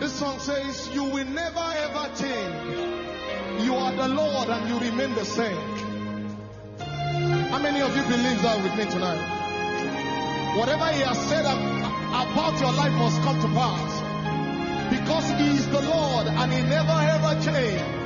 This song says, You will never ever change. You are the Lord and you remain the same. How many of you believe that with me tonight? Whatever He has said about your life must come to pass. Because He is the Lord and He never ever change.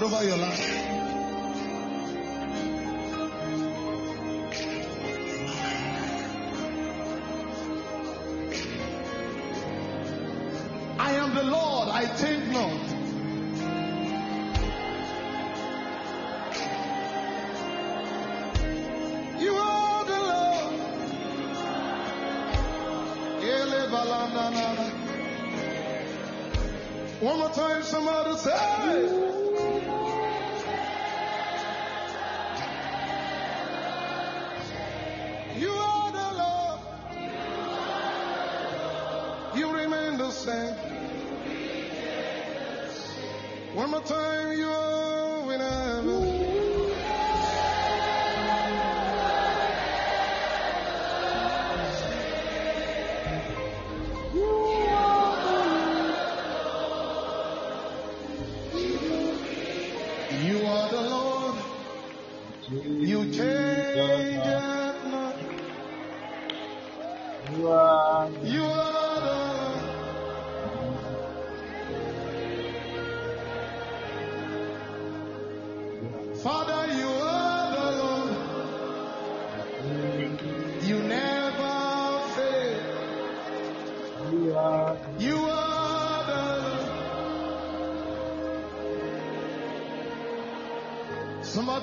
Over your life. I am the Lord, I think not. You are the Lord. One more time, somebody say. time.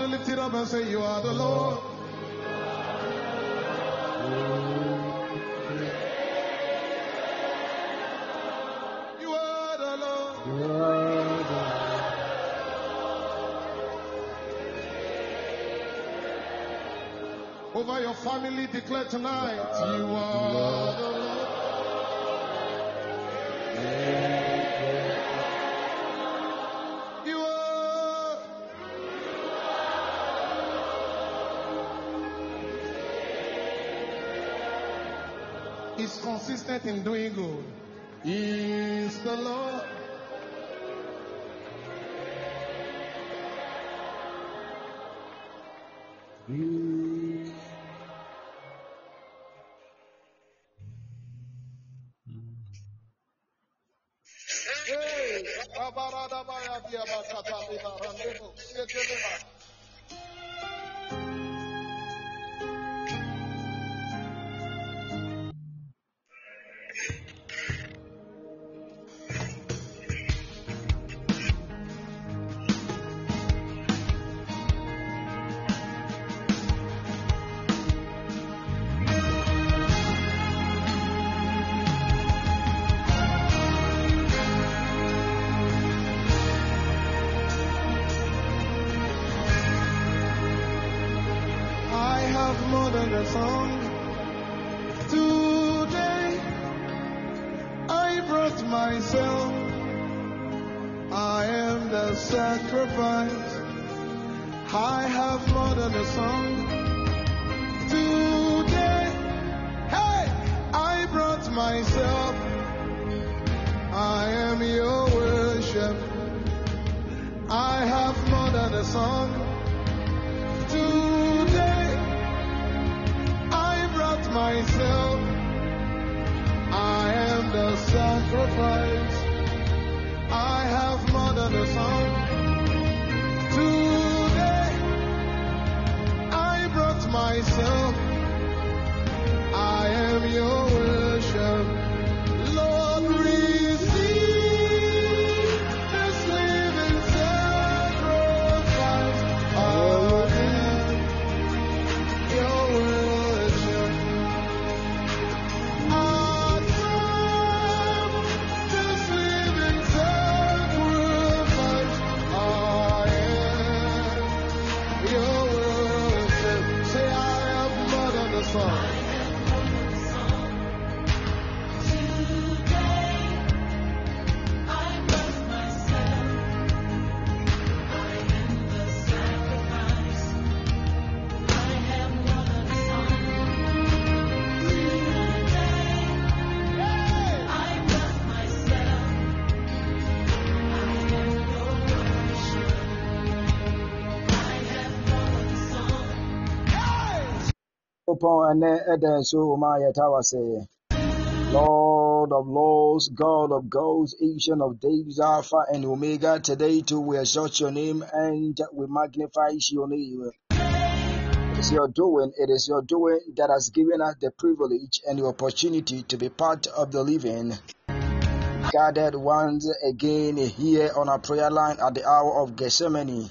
to lift it up and say, You are the Lord. You are the Lord. You are the Lord. Over your family, declare tonight, You are. consistent in doing good is the Lord. So lord of lords god of gods ancient of days alpha and omega today too we exalt your name and we magnify your name it is your doing it is your doing that has given us the privilege and the opportunity to be part of the living gathered once again here on our prayer line at the hour of Gethsemane.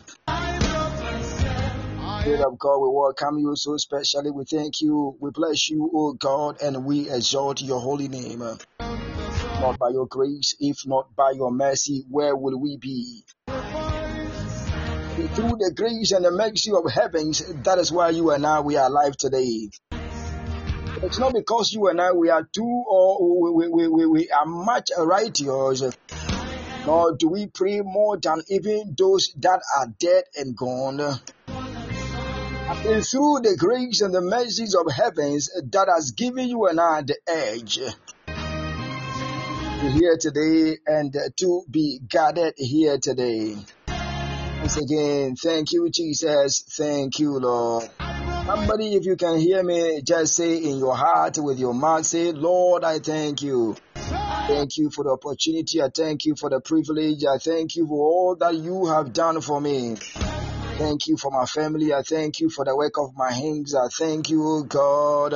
Spirit of God, we welcome you so specially. We thank you. We bless you, O God, and we exalt your holy name. Not by your grace, if not by your mercy, where will we be? Through the grace and the mercy of heavens, that is why you and I we are alive today. It's not because you and I we are too or we, we, we, we are much righteous, nor do we pray more than even those that are dead and gone. And through the grace and the mercies of heavens that has given you and I the edge to here today and to be gathered here today. Once again, thank you, Jesus. Thank you, Lord. Somebody, if you can hear me, just say in your heart with your mouth, say, Lord, I thank you. Thank you for the opportunity. I thank you for the privilege. I thank you for all that you have done for me. Thank you for my family. I thank you for the work of my hands. I thank you, God.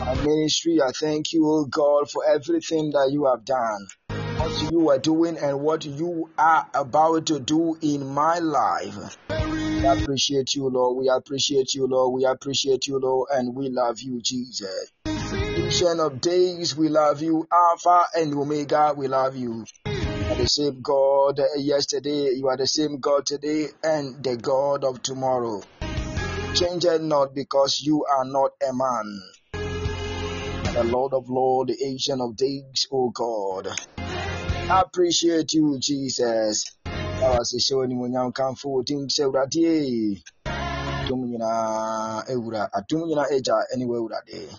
My ministry, I thank you, God, for everything that you have done what you are doing and what you are about to do in my life. We appreciate you, Lord. We appreciate you, Lord. We appreciate you, Lord, and we love you, Jesus. Ancient of days, we love you. Alpha and Omega, we love you. Are the same God yesterday, you are the same God today, and the God of tomorrow. Change it not because you are not a man. The Lord of Lords, the Ancient of Days, O God. I appreciate you, Jesus. That was a show ni munyam kamfo wotin sɛ Awurade. Atum nyinaa ewura, atum nyinaa agya ɛne wo Awurade.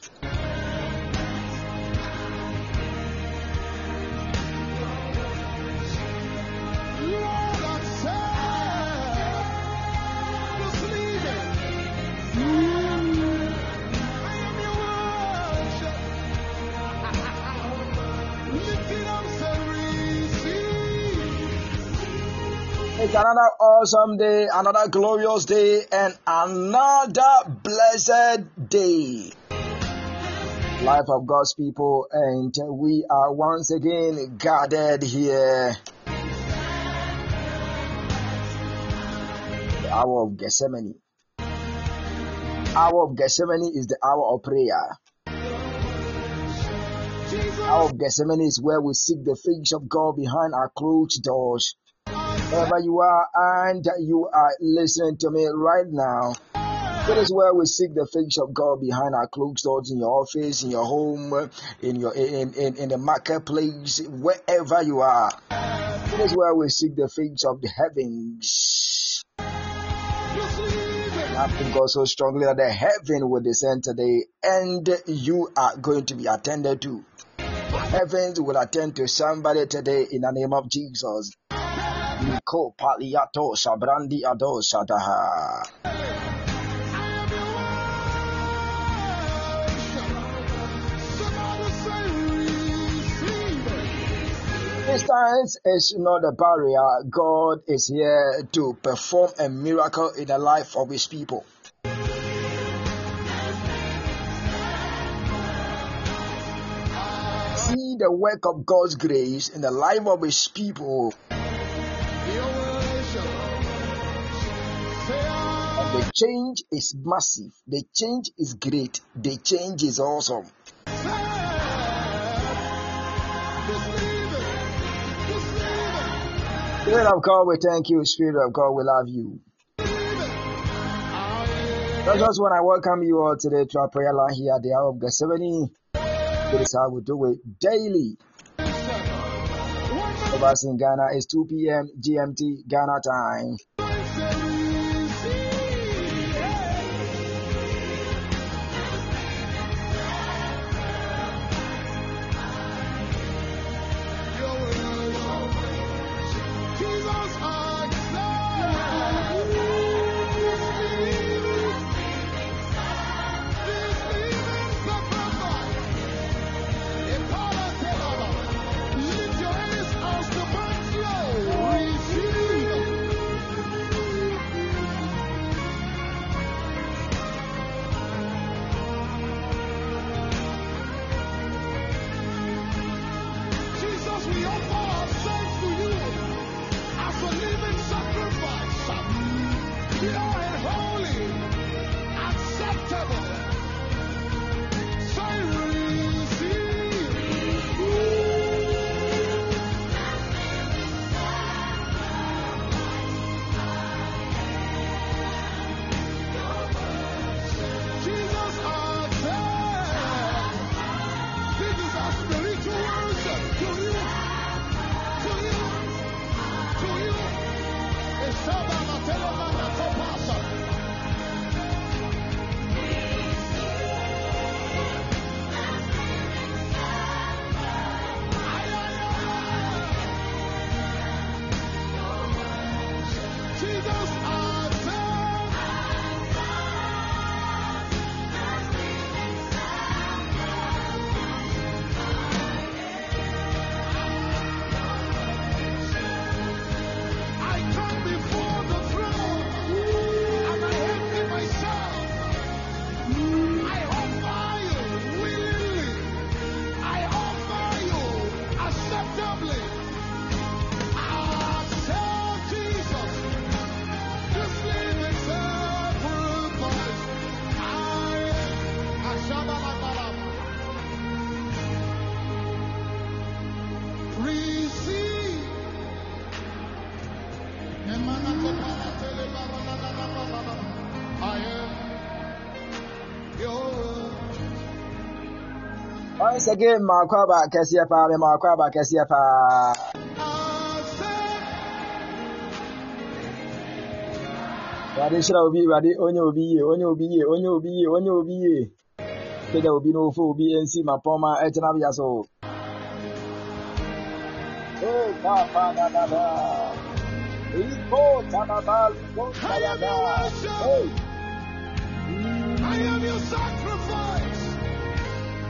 It's another awesome day, another glorious day, and another blessed day. Life of God's people, and we are once again gathered here. The hour of Gethsemane. Hour of Gethsemane is the hour of prayer. Hour of Gethsemane is where we seek the face of God behind our closed doors wherever you are and you are listening to me right now. That is where we seek the face of God behind our closed doors in your office, in your home, in your in, in, in the marketplace, wherever you are. That is where we seek the face of the heavens. I think God so strongly that the heaven will descend today and you are going to be attended to. Heavens will attend to somebody today in the name of Jesus. Paliato ado. Distance is not a barrier. God is here to perform a miracle in the life of His people. See the work of God's grace in the life of His people. Change is massive. The change is great. The change is awesome. Spirit of God, we thank you. Spirit of God, we love you. That's just when I welcome you all today to our prayer line here at the hour of Gethsemane. Is how we do it daily. For us in Ghana, it's 2 p.m. GMT Ghana time. Once again, makwaba kɛseɛ paa, me makwaba kɛseɛ paa. I say, Awurade nhyira obi, Awurade onye obi yie, onye obi yie, onye obi yie, onye obi yie. Pagya obi na ofo obi nsi mapɔma ɛtena bea so. Hey, pa, pa, da, da, da. Iko, ta, da, da, liko, ta, I da, am da. your worship. Hey. I am your sacrifice.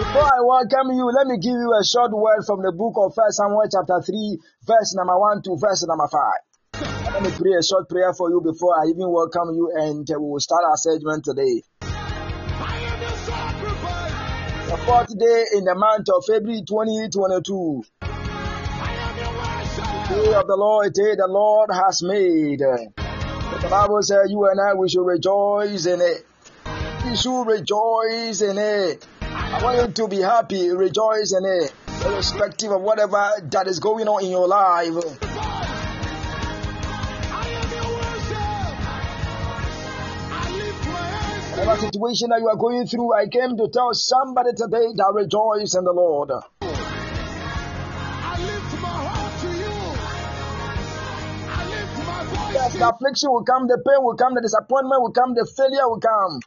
Before. I welcome you, let me give you a short word from the book of First Samuel chapter 3, verse number 1 to verse number 5. Let me pray a short prayer for you before I even welcome you and uh, we will start our segment today. The fourth day in the month of February 2022. I am your worship. Day of the Lord, day the Lord has made. The Bible says you and I, we should rejoice in it. We should rejoice in it. I want you to be happy, rejoice in it, irrespective of whatever that is going on in your life. Whatever situation that you are going through, I came to tell somebody today that rejoice in the Lord. You. The affliction will come, the pain will come, the disappointment will come, the failure will come.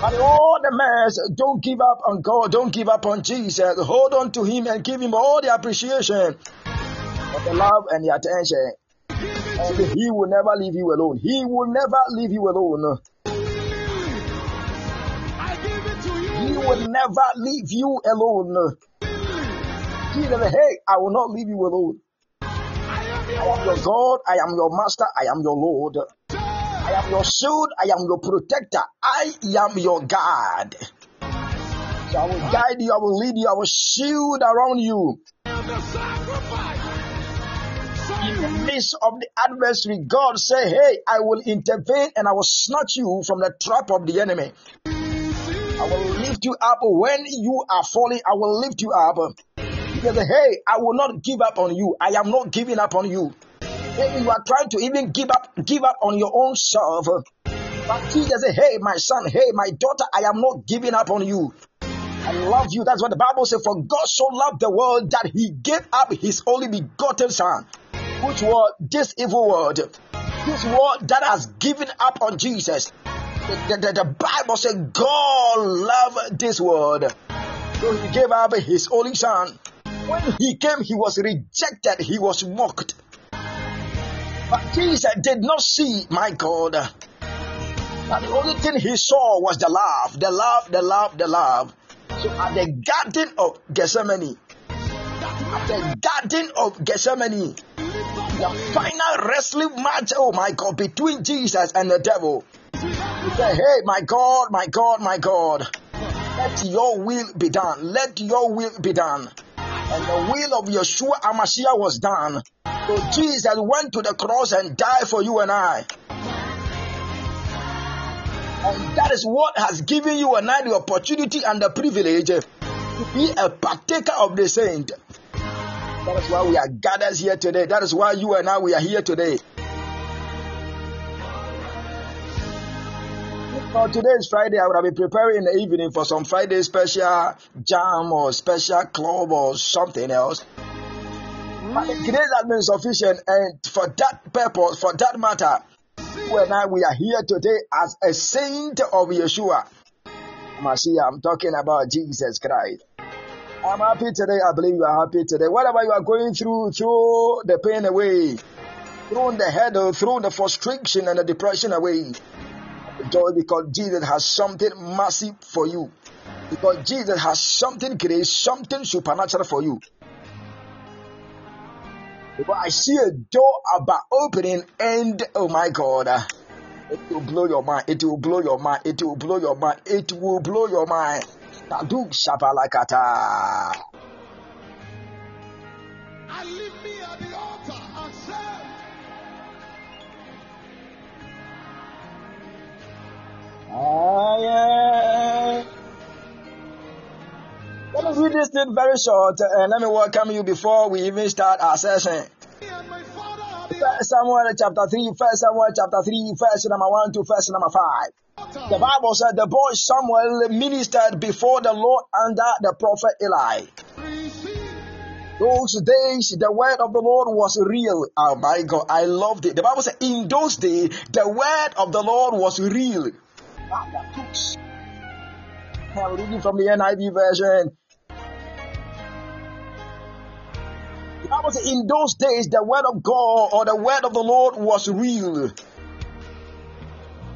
But all the mess, don't give up on God, don't give up on Jesus. Hold on to Him and give Him all the appreciation, of the love and the attention. And. He will never leave you alone. He will never leave you alone. willingly. I give it to you. He will never leave you alone. Jesus said, Hey, I will not leave you alone. I am your am your worship. God, I am your master, I am your Lord. I am your shield, I am your protector, I am your God. So I will guide you, I will lead you, I will shield around you. In the midst of the adversary, God say, Hey, I will intervene and I will snatch you from the trap of the enemy. I will lift you up when you are falling. I will lift you up. Said, Hey, I will not give up on you. I am not giving up on you. Maybe you are trying to even give up, give up on your own self. But Jesus said, Hey, my son, hey, my daughter, I am not giving up on you. I love you. That's what the Bible says. For God so loved the world that he gave up his only begotten son, which was this evil world, this world that has given up on Jesus. The, the, the Bible says God loved this world. So he gave up his only son. When he came, he was rejected, he was mocked. But Jesus did not see, my God. But the only thing he saw was the love, the love, the love, the love. So at the Garden of Gethsemane, at the Garden of Gethsemane, the final wrestling match, oh my God, between Jesus and the devil. He said, Hey, my God, my God, my God, let your will be done. Let your will be done. And the will of Yeshua Hamashiach was done. So Jesus went to the cross and died for you and I. And that is what has given you and I the opportunity and the privilege to be a partaker of the saint. That is why we are gathered here today. That is why you and I we are here today. Today is Friday. I would have been preparing in the evening for some Friday special jam or special club or something else. Grace has been sufficient, and for that purpose, for that matter, and I we are here today as a saint of Yeshua. Messiah, I'm talking about Jesus Christ. I'm happy today. I believe you are happy today. Whatever you are going through, throw the pain away. Throw the headache, throw the frustration and the depression away. Joy because Jesus has something massive for you. Because Jesus has something great, something supernatural for you. Because I see a door about opening and oh my God. It will blow your mind. It will blow your mind. It will blow your mind. It will blow your mind. Tadu. And leave me at the altar and say, Ah, yeah. Let me read this thing very short and let me welcome you before we even start our session. First Samuel chapter 3, First Samuel chapter 3, verse number 1 to verse number 5. The. Bible said the boy Samuel ministered before the Lord under the prophet Eli. Those days, the word of the Lord was real. Oh my God, I loved it. The Bible said, in those days, the word of the Lord was real. I'm reading from the NIV version. Bible said, in those days, the word of God or the word of the Lord was real.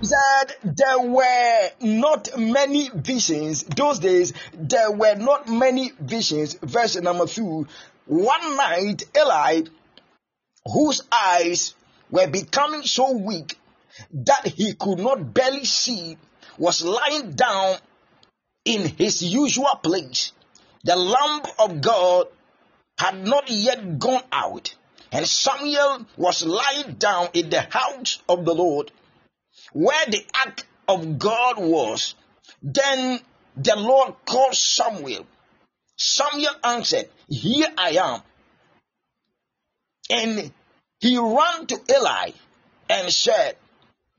He said there were not many visions. Those days, there were not many visions. Verse number two. One night, Eli, whose eyes were becoming so weak that he could not barely see, was lying down in his usual place. The lamp of God had not yet gone out, and Samuel was lying down in the house of the Lord where the ark of God was. Then the Lord called Samuel. Samuel answered, Here I am. And he ran to Eli and said,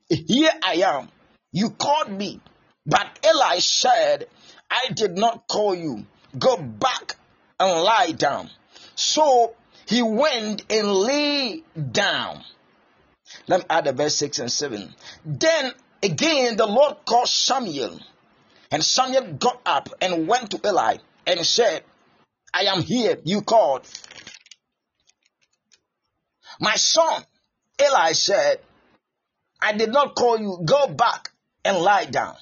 Here I am. You called me. But Eli said, I did not call you. Go back and lie down. So he went and lay down. Let me add the verse 6 and 7. Then again the Lord called Samuel. And Samuel got up and went to Eli and said, I am here, you called. My son, Eli said, I did not call you, go back and lie down.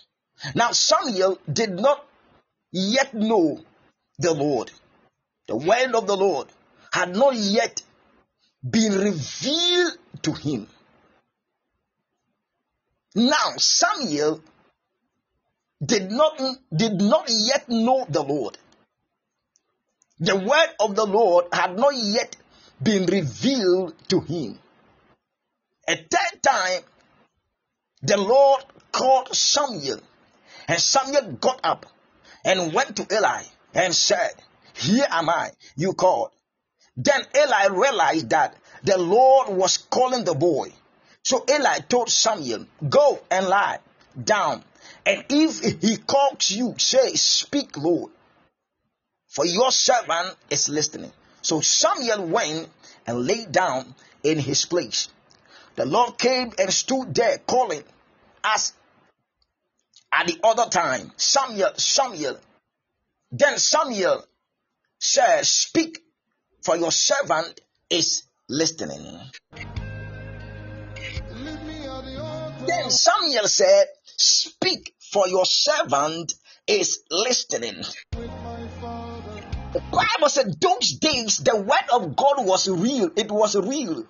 Now Samuel did not yet know the Lord. The word of the Lord had not yet been revealed to him. Now Samuel did not did not yet know the Lord. The word of the Lord had not yet been revealed to him. A third time, the Lord called Samuel, and Samuel got up and went to Eli and said, Here am I, you called. Then Eli realized that the Lord was calling the boy. So Eli told Samuel, Go and lie down. And if he calls you, say, Speak, Lord, for your servant is listening. So Samuel went and lay down in his place. The Lord came and stood there calling as at the other time, Samuel, Samuel. Then Samuel said, Speak, for your servant is listening. Then Samuel said, Speak, for your servant is listening. The Bible said, Those days the word of God was real. It was real.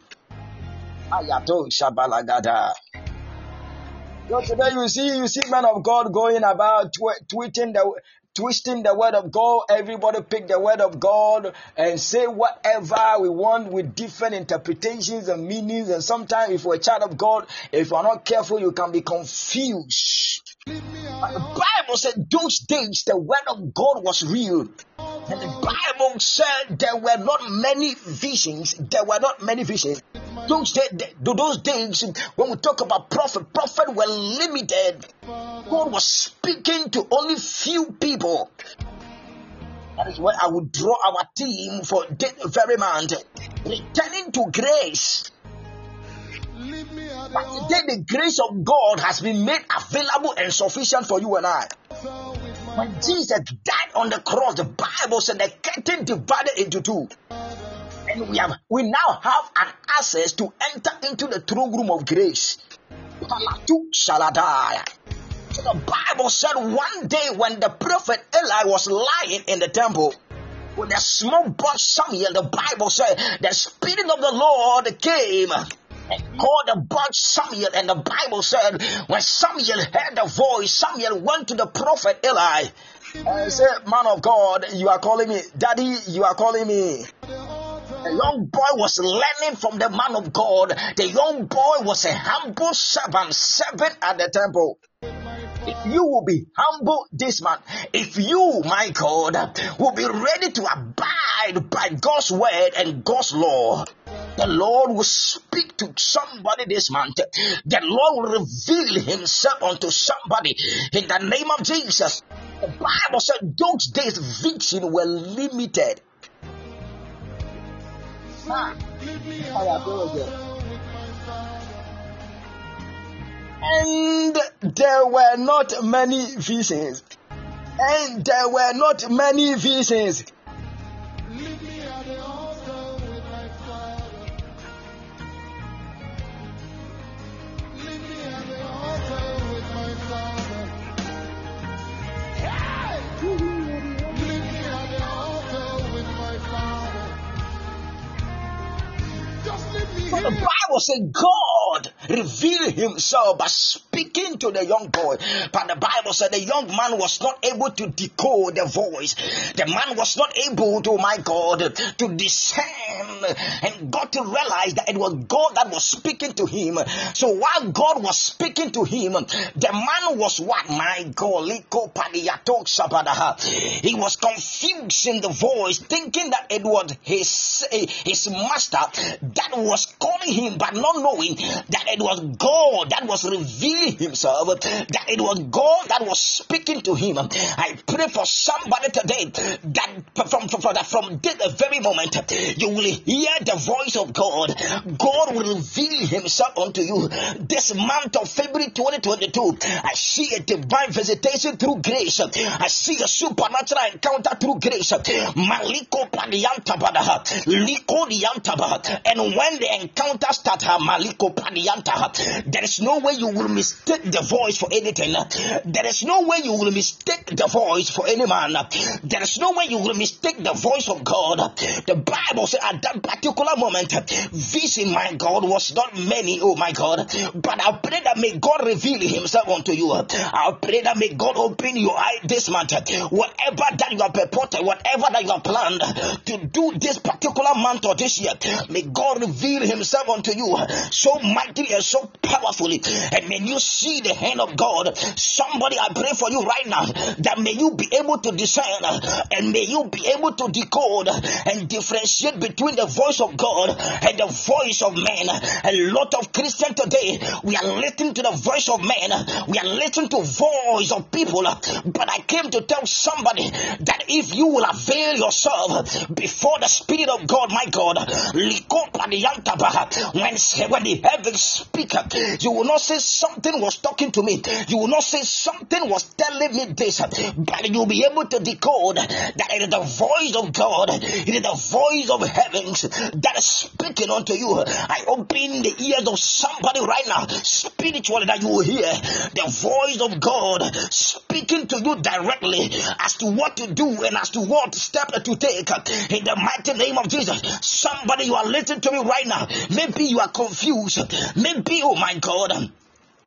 So today you see, you see men of God going about tw- tweeting the twisting the word of God. Everybody pick the word of God and say whatever we want with different interpretations and meanings. And sometimes, if we're a child of God, if we're not careful, you can be confused. But the. Bible said those days the word of God was real. And the Bible said there were not many visions. There were not many visions. Those those days, when we talk about prophet, prophet were limited. God was speaking to only few people. That is why I would draw our team for very month. Returning to grace. Leave me at the But today, the grace of God has been made available and sufficient for you and I. When Jesus died on the cross, the Bible said the curtain divided into two. And we have we now have an access to enter into the throne room of grace. Palatu shaladaya. The Bible said one day when the prophet Eli was lying in the temple when the small boy Samuel, the Bible said the Spirit of the Lord came and called about Samuel. And the Bible said, when Samuel heard the voice, Samuel went to the prophet Eli and said, Man of God, you are calling me. Daddy, you are calling me. The young boy was learning from the man of God. The young boy was a humble servant, servant at the temple. If you will be humble this month, if you, my God, will be ready to abide by God's word and God's law, the Lord will speak to somebody this month. The Lord will reveal Himself unto somebody in the name of Jesus. The Bible said those days vision were limited. Ah, and there were not many visions. And there were not many visions. The Bible says God revealed himself by speaking to the young boy. But the Bible said the young man was not able to decode the voice. The man was not able to, my God, to discern and got to realize that it was God that was speaking to him. So while God was speaking to him, the man was what? My God, he was confusing the voice, thinking that it was his, eh, his master that was calling him, but not knowing that it was God that was revealing himself, that it was God that was speaking to him. I pray for somebody today that from, from, from, this very moment you will hear the voice of God. God will reveal himself unto you. This month of February 2022, I see a divine visitation through grace. I see a supernatural encounter through grace. Maliko Liko And when the encounter Maliko there is no way you will mistake the voice for anything. There is no way you will mistake the voice for any man. There is no way you will mistake the voice of God. The Bible says at that particular moment, vision, my God, was not many, oh my God. But I pray that may God reveal himself unto you. I pray that may God open your eye this month. Whatever that you have purported, whatever that you have planned to do this particular month or this year, may God reveal himself unto you so mightily and so powerfully. And may you see the hand of God. Somebody, I pray for you right now that may you be able to discern and may you be able to decode and differentiate between the voice of God and the voice of man. A lot of Christians today, we are listening to the voice of man, we are listening to voice of people. But I came to tell somebody that if you will avail yourself before the Spirit of God, my God, when, when the heavens speak, you will not say something was talking to me, you will not say something was telling me this, but you'll be able to decode that it is the voice of God, it is the voice of heavens that is speaking unto you. I open the ears of somebody right now, spiritually, that you will hear the voice of God speaking to you directly as to what to do and as to what step to take in the mighty name of Jesus. Somebody, you are listening to me right now. Maybe you are confused. Maybe, oh my God.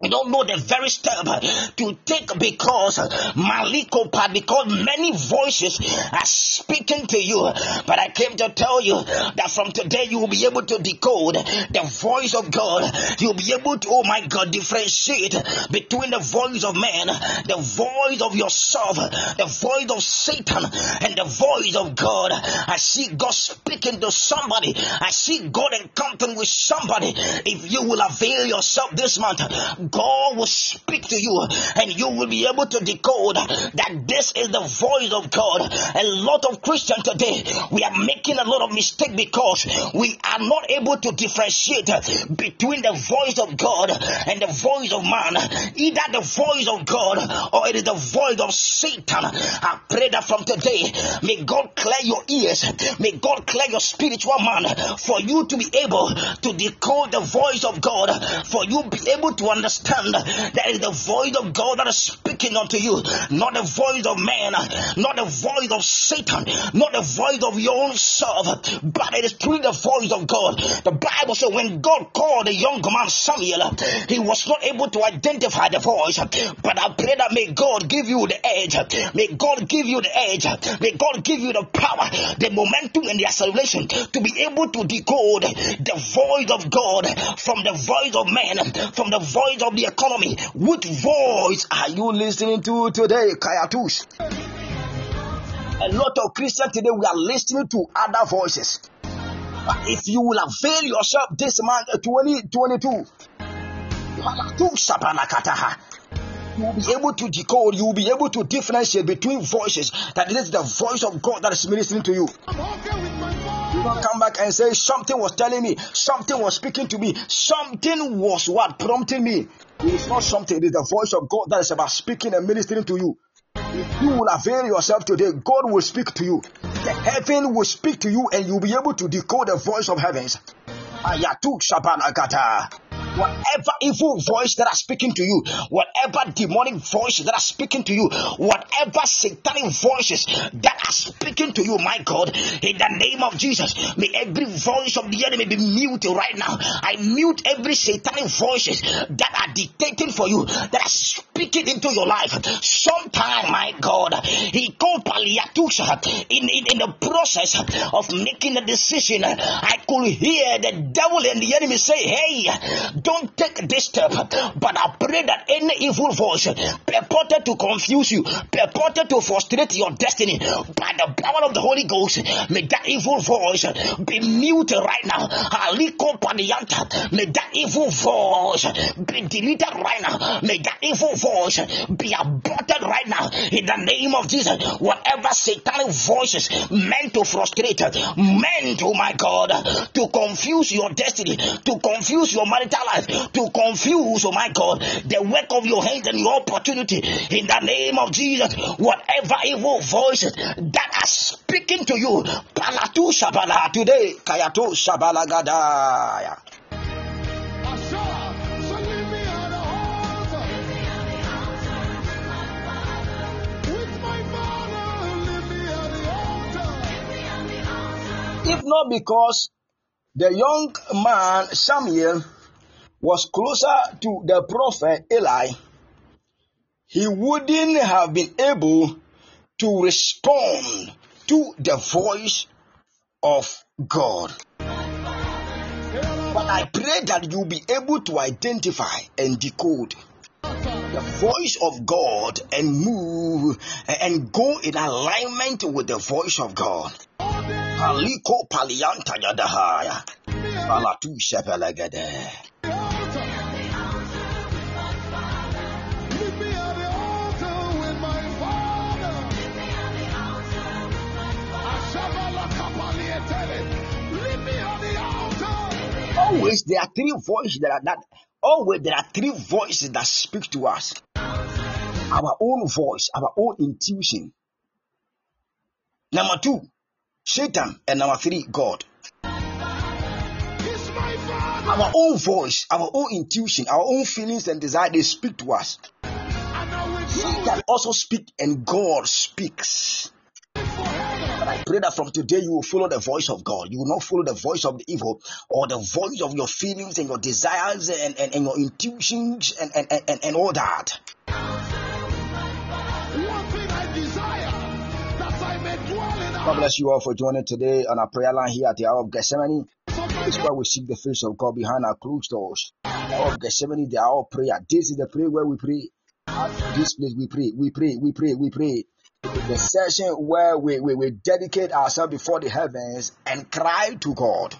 You don't know the very step uh, to take because uh, Malikopa, because many voices are speaking to you. But I came to tell you that from today you will be able to decode the voice of God. You'll be able to, oh my God, differentiate between the voice of man, the voice of yourself, the voice of Satan, and the voice of God. I see God speaking to somebody. I see God encountering with somebody. If you will avail yourself this month, God will speak to you and you will be able to decode that this is the voice of God. A lot of Christians today, we are making a lot of mistake because we are not able to differentiate between the voice of God and the voice of man. Either the voice of God or it is the voice of Satan. I pray that from today, may God clear your ears, may God clear your spiritual man for you to be able to decode the voice of God, for you be able to understand understand that is the voice of God that is speaking unto you, not the voice of man, not the voice of Satan, not the voice of your own self, but it is truly the voice of God. The Bible says when God called the young man Samuel, he was not able to identify the voice. But I pray that may God give you the edge, may God give you the edge, may God give you the power, the momentum, and the acceleration to be able to decode the voice of God from the voice of man, from the voice of the economy. Which voice are you listening to today, Kayatush? A lot of Christians today we are listening to other voices. But if you will avail yourself this month, uh, 2022, you will be able to decode, you will be able to differentiate between voices. That is the voice of God that is ministering to you. Come back and say something was telling me, something was speaking to me, something was what prompting me. It is not something, it is the voice of God that is about speaking and ministering to you. If you will avail yourself today, God will speak to you. The heaven will speak to you and you'll be able to decode the voice of heavens. Ayatuk Shabanagata. Whatever evil voice that are speaking to you, whatever demonic voices that are speaking to you, whatever satanic voices that are speaking to you, my God, in the name of Jesus, may every voice of the enemy be muted right now. I mute every satanic voices that are dictating for you, that are speaking into your life. Sometime, my God, he called in, in, in the process of making a decision. I could hear the devil and the enemy say, Hey, don't take this step. But I pray that any evil voice purported to confuse you, purported to frustrate your destiny by the power of the Holy Ghost, may that evil voice be muted right now. May that evil voice be deleted right now. May that evil voice be aborted right now. In the name of Jesus, whatever satanic voices meant to frustrate, meant, oh my God, to confuse your destiny, to confuse your marital life to confuse, oh my God, the work of your hands and your opportunity. In the name of Jesus, whatever evil voices that are speaking to you, Palatu Shabala today, Kayato Shabala Gadaya. If not because the young man Samuel was closer to the prophet Eli, he wouldn't have been able to respond to the voice of God. But I pray that you'll be able to identify and decode the voice of God and move and go in alignment with the voice of God. Paliko yadahaya. Palatu always there are three voices that are that always there are three voices that speak to us. Our own voice our own intuition. Number two satan and number three god. Our own voice our own intuition our own feelings and desire they speak to us. Satan also speak and god speaks I pray that from today you will follow the voice of God. You will not follow the voice of the evil or the voice of your feelings and your desires and, and, and your intuitions and, and, and, and all that. God bless you all for joining today on our prayer line here at the hour of Gethsemane. This is where we seek the face of God behind our closed doors. The hour of Gethsemane, the hour of prayer. This is the prayer where we pray. At this place we pray, we pray, we pray, we pray the session where we, we, we dedicate ourselves before the heavens and cry to God.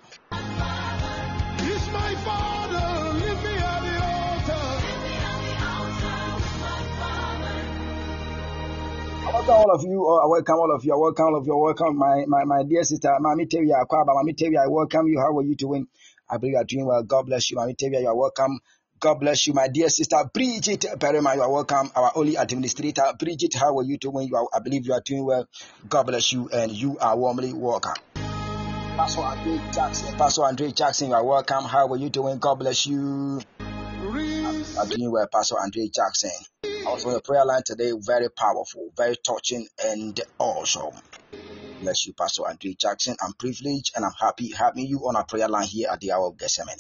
welcome all of you. Uh, I welcome all of you. I welcome all of you. I welcome my, my, my dear sister, Mami Tevia Akwaba. Mami Tevia, I welcome you. How are you doing? I believe you are doing well. God bless you. Mami Tevia, you are welcome. God bless you, my dear sister Bridget Perema. You are welcome. Our only administrator, Bridget. How are you doing? You are, I believe you are doing well. God bless you, and you are warmly welcome. Pastor Andre Jackson. Pastor Andre Jackson, you are welcome. How are you doing? God bless you. Are doing well, Pastor Andre Jackson. I was on the prayer line today. Very powerful, very touching, and awesome. Bless you, Pastor Andre Jackson. I'm privileged and I'm happy having you on our prayer line here at the hour of Gethsemane.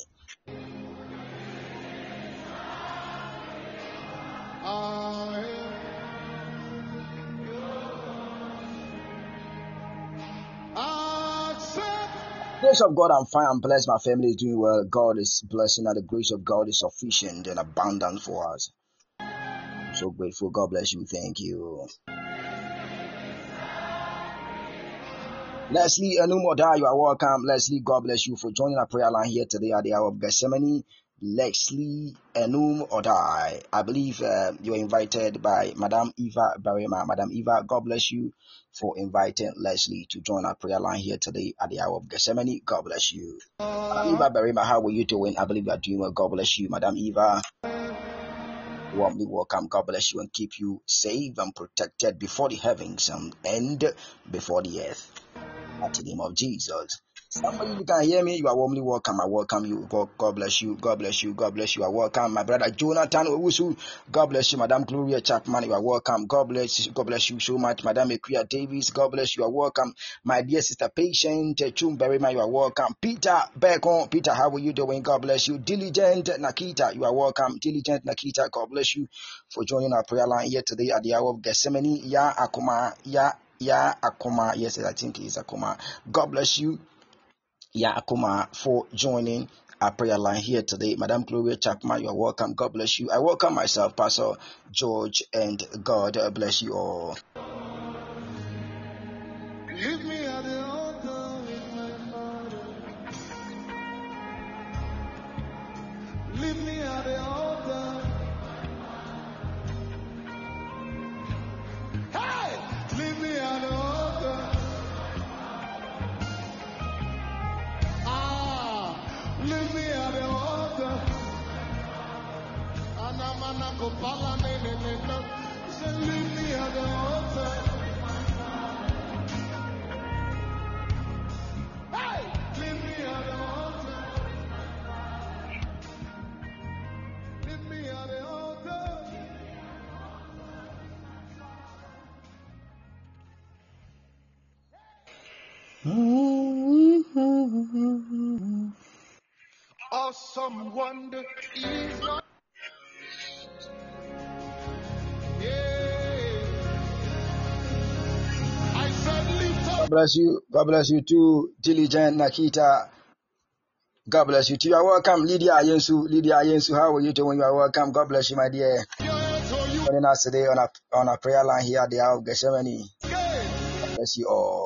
Grace of God, I'm fine. I'm blessed. My family is doing well. God is blessing, and the grace of God is sufficient and abundant for us. I'm so grateful. God bless you. Thank you. Leslie Enumoda, you are welcome. Leslie, God bless you for joining our prayer line here today at the hour of Gethsemane. Leslie Enum Odai. I believe uh, you were invited by Madam Eva Barima. Madam Eva, God bless you for inviting Leslie to join our prayer line here today at the hour of Gethsemane. God bless you. Madam Eva Barima, how are you doing? I believe you are doing well. God bless you, Madam Eva. Warmly welcome. God bless you and keep you safe and protected before the heavens and before the earth. At the name of Jesus. Somebody you can hear me, you are warmly welcome. I welcome you. God, God bless you. God bless you. God bless you. I welcome my brother Jonathan Owusu. God bless you, Madam Gloria Chapman. You are welcome. God bless you. God bless you so much, Madam Equia Davis. God bless you. You are welcome. My dear sister Patient Chumberima, you are welcome. Peter Bacon. Peter, how are you doing? God bless you. Diligent Nakita, you are welcome. Diligent Nakita, God bless you for joining our prayer line here today at the hour of Gethsemane. Ya Akuma. Ya Ya Akuma. Yes, I think it's Akuma. God bless you. Ya Akuma for joining our prayer line here today. Madam Gloria Chapman, you are welcome. God bless you. I welcome myself, Pastor George, and God bless you all. Leave me at the altar. Awesome wonder. is your God bless you. God bless you too, Diligent Nakita. God bless you too. You are welcome, Lydia Ayensu. Lydia Ayensu, how are you doing? You are welcome. God bless you, my dear. Joining us today on a on prayer line here at the hour of Gethsemane. Bless you all.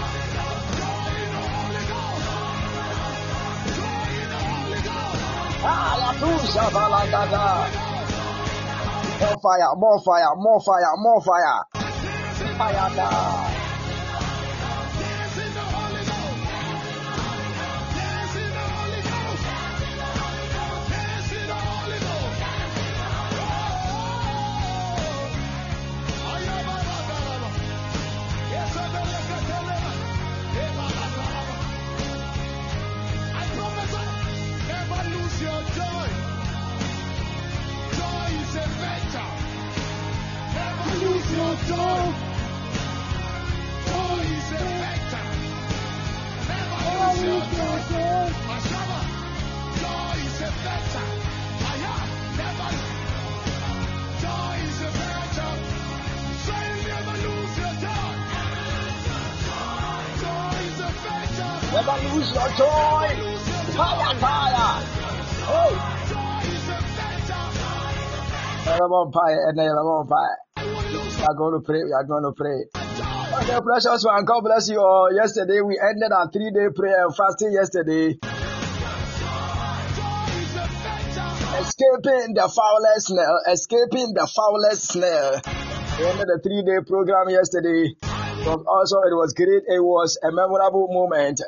啊呀，不想发了，大哥，莫发呀，莫发呀，莫发呀，莫发呀，发呀，大。Lose your joy. Fire, fire. Oh. We are going to pray. We are going to pray. Okay, precious one. God bless you all. Yesterday we ended our three-day prayer and fasting. Yesterday, escaping the foulest snare, escaping the foulest snare. We ended the three-day program yesterday. Was also it was great. It was a memorable moment.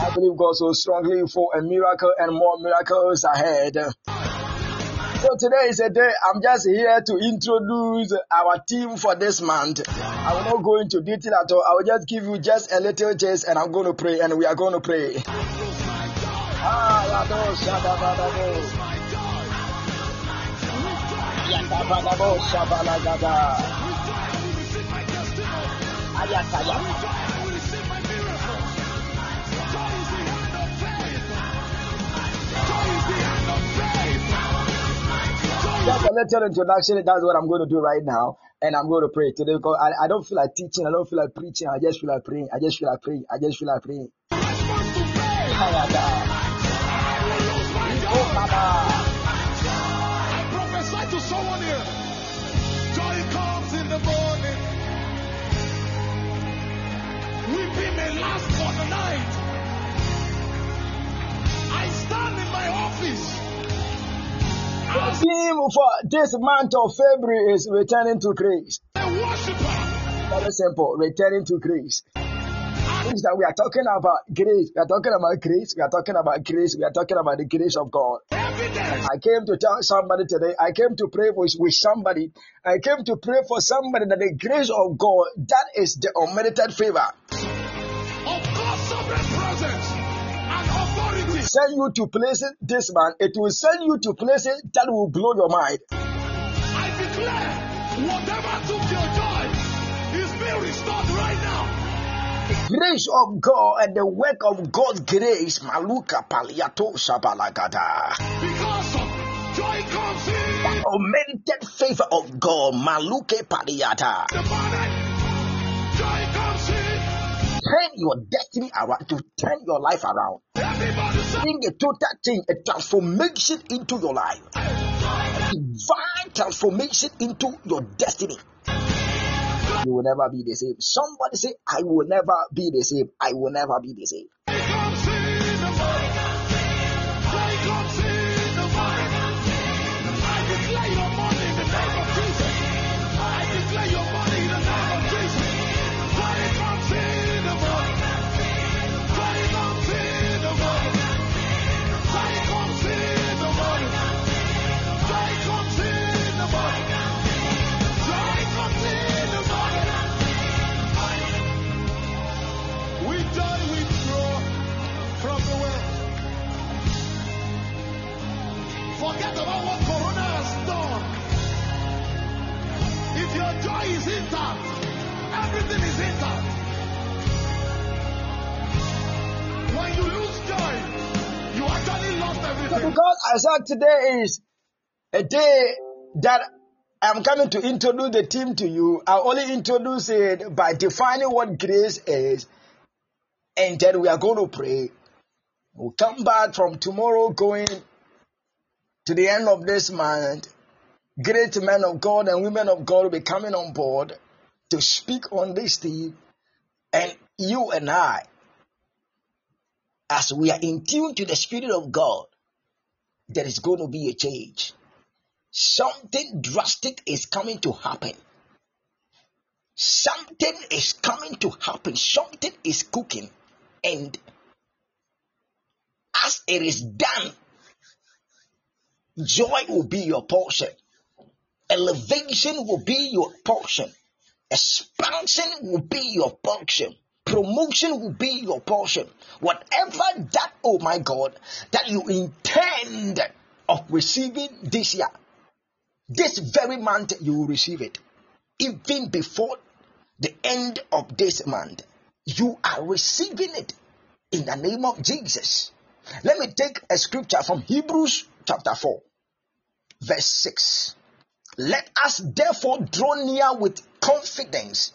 I believe God so strongly for a miracle and more miracles ahead. So today is a day I'm just here to introduce our team for this month. I will not go into detail at all. I will just give you just a little taste and I'm going to pray and we are going to pray. Just a little introduction. That's what I'm going to do right now. And I'm going to pray today because I, I don't feel like teaching. I don't feel like preaching. I just feel like praying. I just feel like praying. I just feel like praying. Oh, theme for this month of February is returning to grace. Very simple. Returning to grace. Means that we are talking about grace. We are talking about grace. We are talking about grace. We are talking about the grace of God. I came to tell somebody today, I came to pray with, with somebody. I came to pray for somebody that the grace of God, that is the unmerited favor, send you to places this man. It will send you to places that will blow your mind. I declare whatever took your joy is being restored right now. Grace of God and the work of God's grace, Maluka Paliato Shabalagada. Because of joy comes in Unmerited favor of God, Maluke Paliata. the morning. Joy comes in. Turn your destiny around, to turn your life around. Bring a total change, a transformation into your life. divine transformation into your destiny. You will never be the same. Somebody say, I will never be the same. I will never be the same. Joy is intact, everything is intact. When you lose joy, you actually lost So everything. because I said today is a day that I'm coming to introduce the team to you, I only introduce it by defining what grace is, and then we are going to pray. We'll come back from tomorrow going to the end of this month. Great men of God and women of God will be coming on board to speak on this theme. And you and I, as we are in tune to the Spirit of God, there is going to be a change. Something drastic is coming to happen. Something is coming to happen. Something is cooking. And as it is done, joy will be your portion. Elevation will be your portion. Expansion will be your portion. Promotion will be your portion. Whatever that, oh my God, that you intend of receiving this year, this very month you will receive it. Even before the end of this month, you are receiving it in the name of Jesus. Let me take a scripture from Hebrews chapter 4, verse 6. Let us therefore draw near with confidence.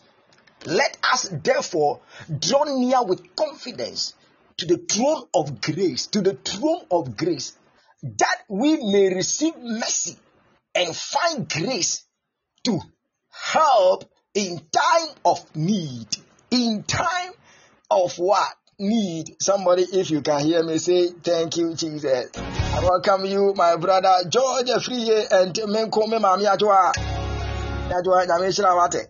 Let us therefore draw near with confidence to the throne of grace, to the throne of grace, that we may receive mercy and find grace to help in time of need. In time of what? Need. Somebody, if you can hear me, say, Thank you, Jesus. I welcome you, my brother George Free and Menko Mami Adwa. Adwa, Namishra Wate.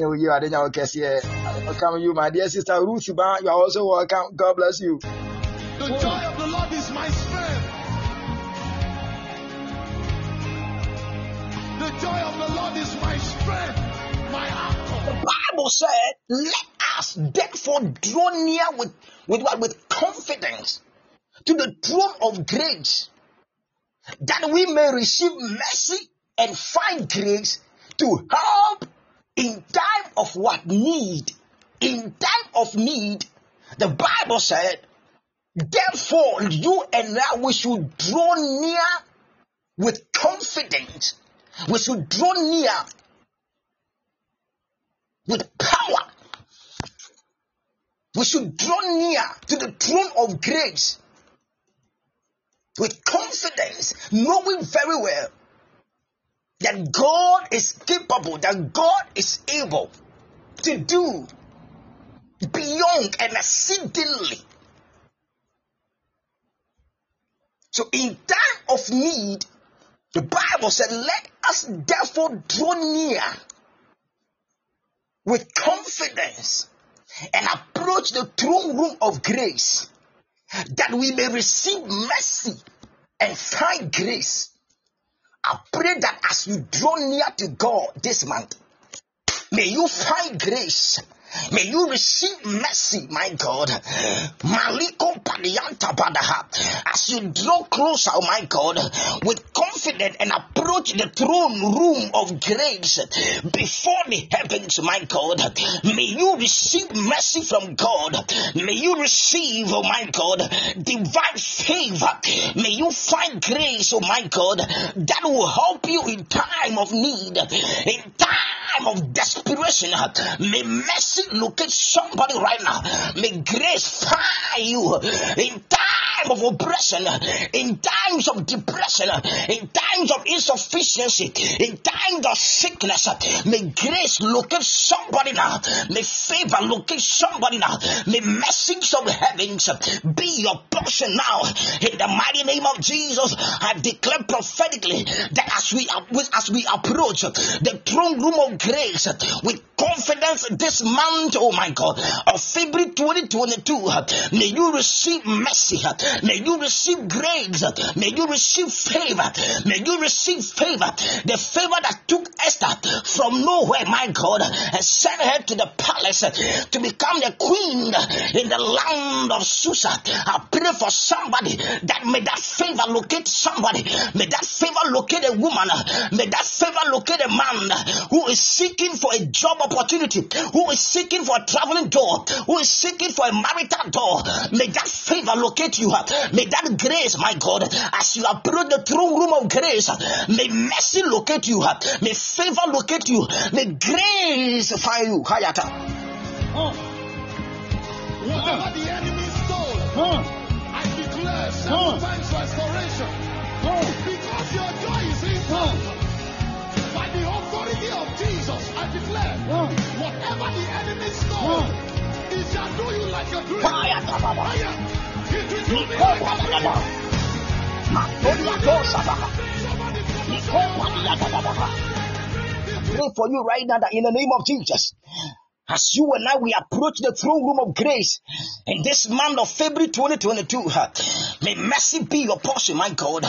You are the I welcome you, my dear sister Ruth Ba. You are also welcome. God bless you. The joy of the Lord is my strength. The joy of the Lord is my strength, my anchor. The Bible said, let us therefore draw near with, with what? With confidence to the throne of grace that we may receive mercy and find grace to help in time of what need. In time of need, the Bible said, therefore you and I we should draw near with confidence. We should draw near with power. We should draw near to the throne of grace with confidence, knowing very well that God is capable, that God is able to do beyond and exceedingly. So, in time of need, the Bible said, Let us therefore draw near with confidence and approach the throne room of grace that we may receive mercy and find grace. I pray that as you draw near to God this month, may you find grace May you receive mercy, my God. Maliko Padianta Badaha. As you draw closer, oh my God, with confidence and approach the throne room of grace before the heavens, my God, may you receive mercy from God. May you receive, oh my God, divine favor. May you find grace, oh my God, that will help you in time of need, in time of desperation. Uh, may mercy locate somebody right now. May grace find you uh, in time of oppression, uh, in times of depression, in times of insufficiency, in times of sickness. May grace locate somebody now. May favor locate somebody now. May message of heavens be your portion now. In the mighty name of Jesus, I declare prophetically that as we as we approach the throne room of grace with confidence this month, oh my God, of February 2022, may you receive mercy, may you receive grace, may you receive favor, may you receive favor, the favor that took Esther from nowhere, my God, and sent her to the palace to become the queen in the land of Susa. I pray for somebody that may that favor locate somebody, may that favor locate a woman, may that favor locate a man who is seeking for a job opportunity, who is seeking for a traveling door, who is seeking for a marital door, may that favor locate you. May that grace, my God, as you approach the throne room of grace, may mercy locate you. May favor locate you. May grace find you. Hayata. Whatever the enemy stole, I declare seven times restoration. Because your joy is in declare whatever the enemy stole, it shall do you like a dream. Baba. Fire. It will do me like a dream. Pray for you right now that in the name of Jesus, as you and I we approach the throne room of grace in this month of February 2022, may mercy be your portion, my God.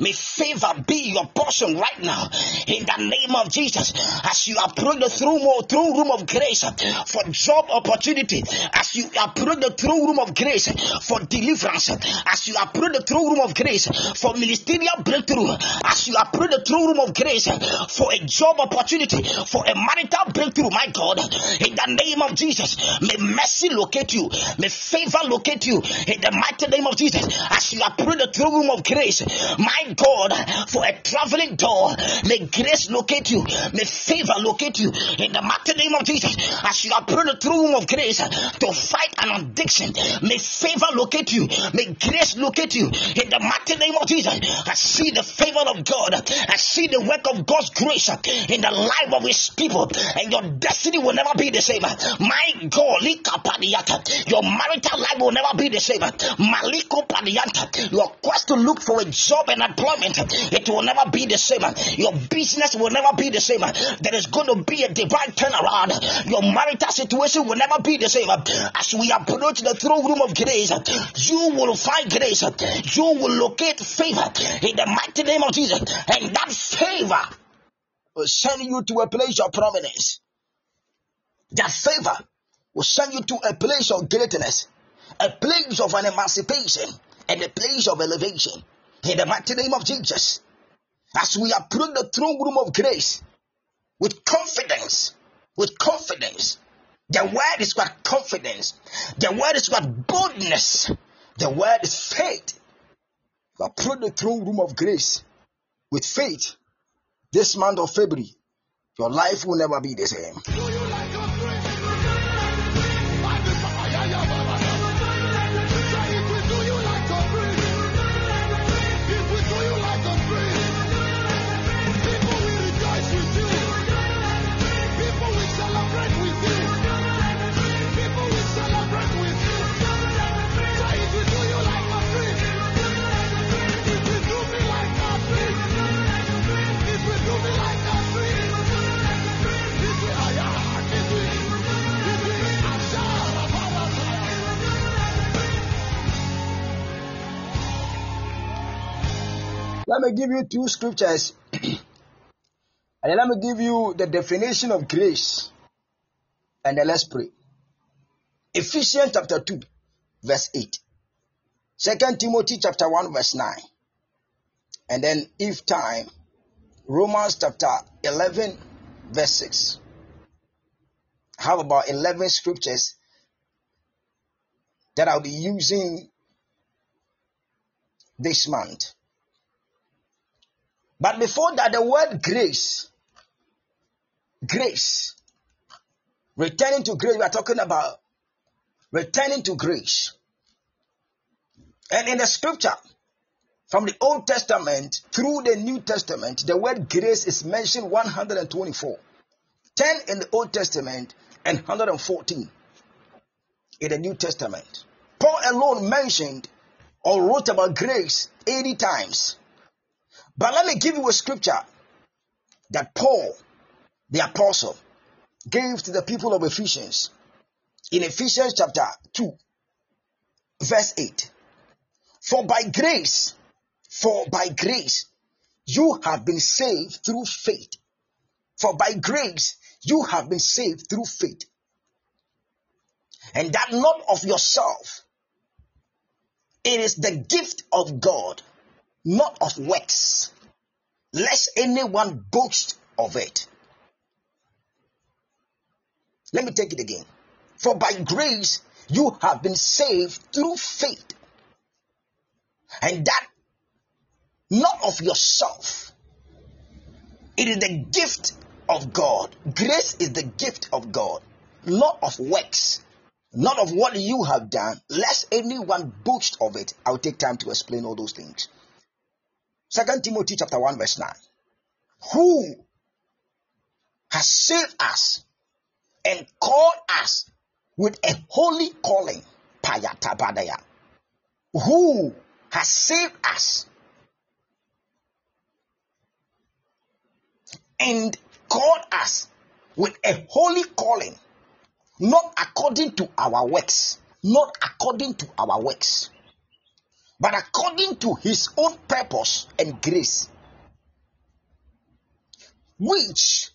May favor be your portion right now in the name of Jesus. As you approach the throne, throne room of grace for job opportunity, as you approach the throne room of grace for deliverance, as you approach the throne room of grace for ministerial breakthrough, as you approach the throne room of grace for a job opportunity, for a marital breakthrough, my God, in in the name of Jesus. May mercy locate you. May favor locate you in the mighty name of Jesus. As you approach the throne room of grace, my God, for a traveling door, may grace locate you. May favor locate you in the mighty name of Jesus. As you approach the throne room of grace to fight an addiction, may favor locate you. May grace locate you in the mighty name of Jesus. I see the favor of God. I see the work of God's grace in the life of His people, and your destiny will never be the same. My God, your marital life will never be the same. Maliko your quest to look for a job and employment, it will never be the same. Your business will never be the same. There is going to be a divine turnaround. Your marital situation will never be the same. As we approach the throne room of grace, you will find grace. You will locate favor in the mighty name of Jesus. And that favor will send you to a place of prominence. That favor will send you to a place of greatness, a place of an emancipation, and a place of elevation. In the mighty name of Jesus. As we approach the throne room of grace with confidence, with confidence. The word is what confidence. The word is what boldness. The word is faith. We approach the throne room of grace with faith this month of February. Your life will never be the same. Let me give you two scriptures. and then let me give you the definition of grace. And then let's pray. Ephesians chapter 2, verse 8. Second Timothy chapter 1, verse 9. And then, if time, Romans chapter 11, verse 6. I have about 11 scriptures that I'll be using this month. But before that, the word grace, grace, returning to grace, we are talking about returning to grace. And in the scripture, from the Old Testament through the New Testament, the word grace is mentioned 124. 10 in the Old Testament and 114 in the New Testament. Paul alone mentioned or wrote about grace 80 times. But let me give you a scripture that Paul, the apostle, gave to the people of Ephesians in Ephesians chapter 2, verse 8. For by grace, for by grace, you have been saved through faith. For by grace, you have been saved through faith. And that not of yourself. It is the gift of God not of works, lest anyone boast of it. Let me take it again. For by grace you have been saved through faith, and that not of yourself. It is the gift of God. Grace is the gift of God, not of works, not of what you have done, lest anyone boast of it. I'll take time to explain all those things. Second Timothy chapter 1, verse 9. Who has saved us and called us with a holy calling. Payatabadaya. Who has saved us and called us with a holy calling, not according to our works, not according to our works but according to his own purpose and grace, which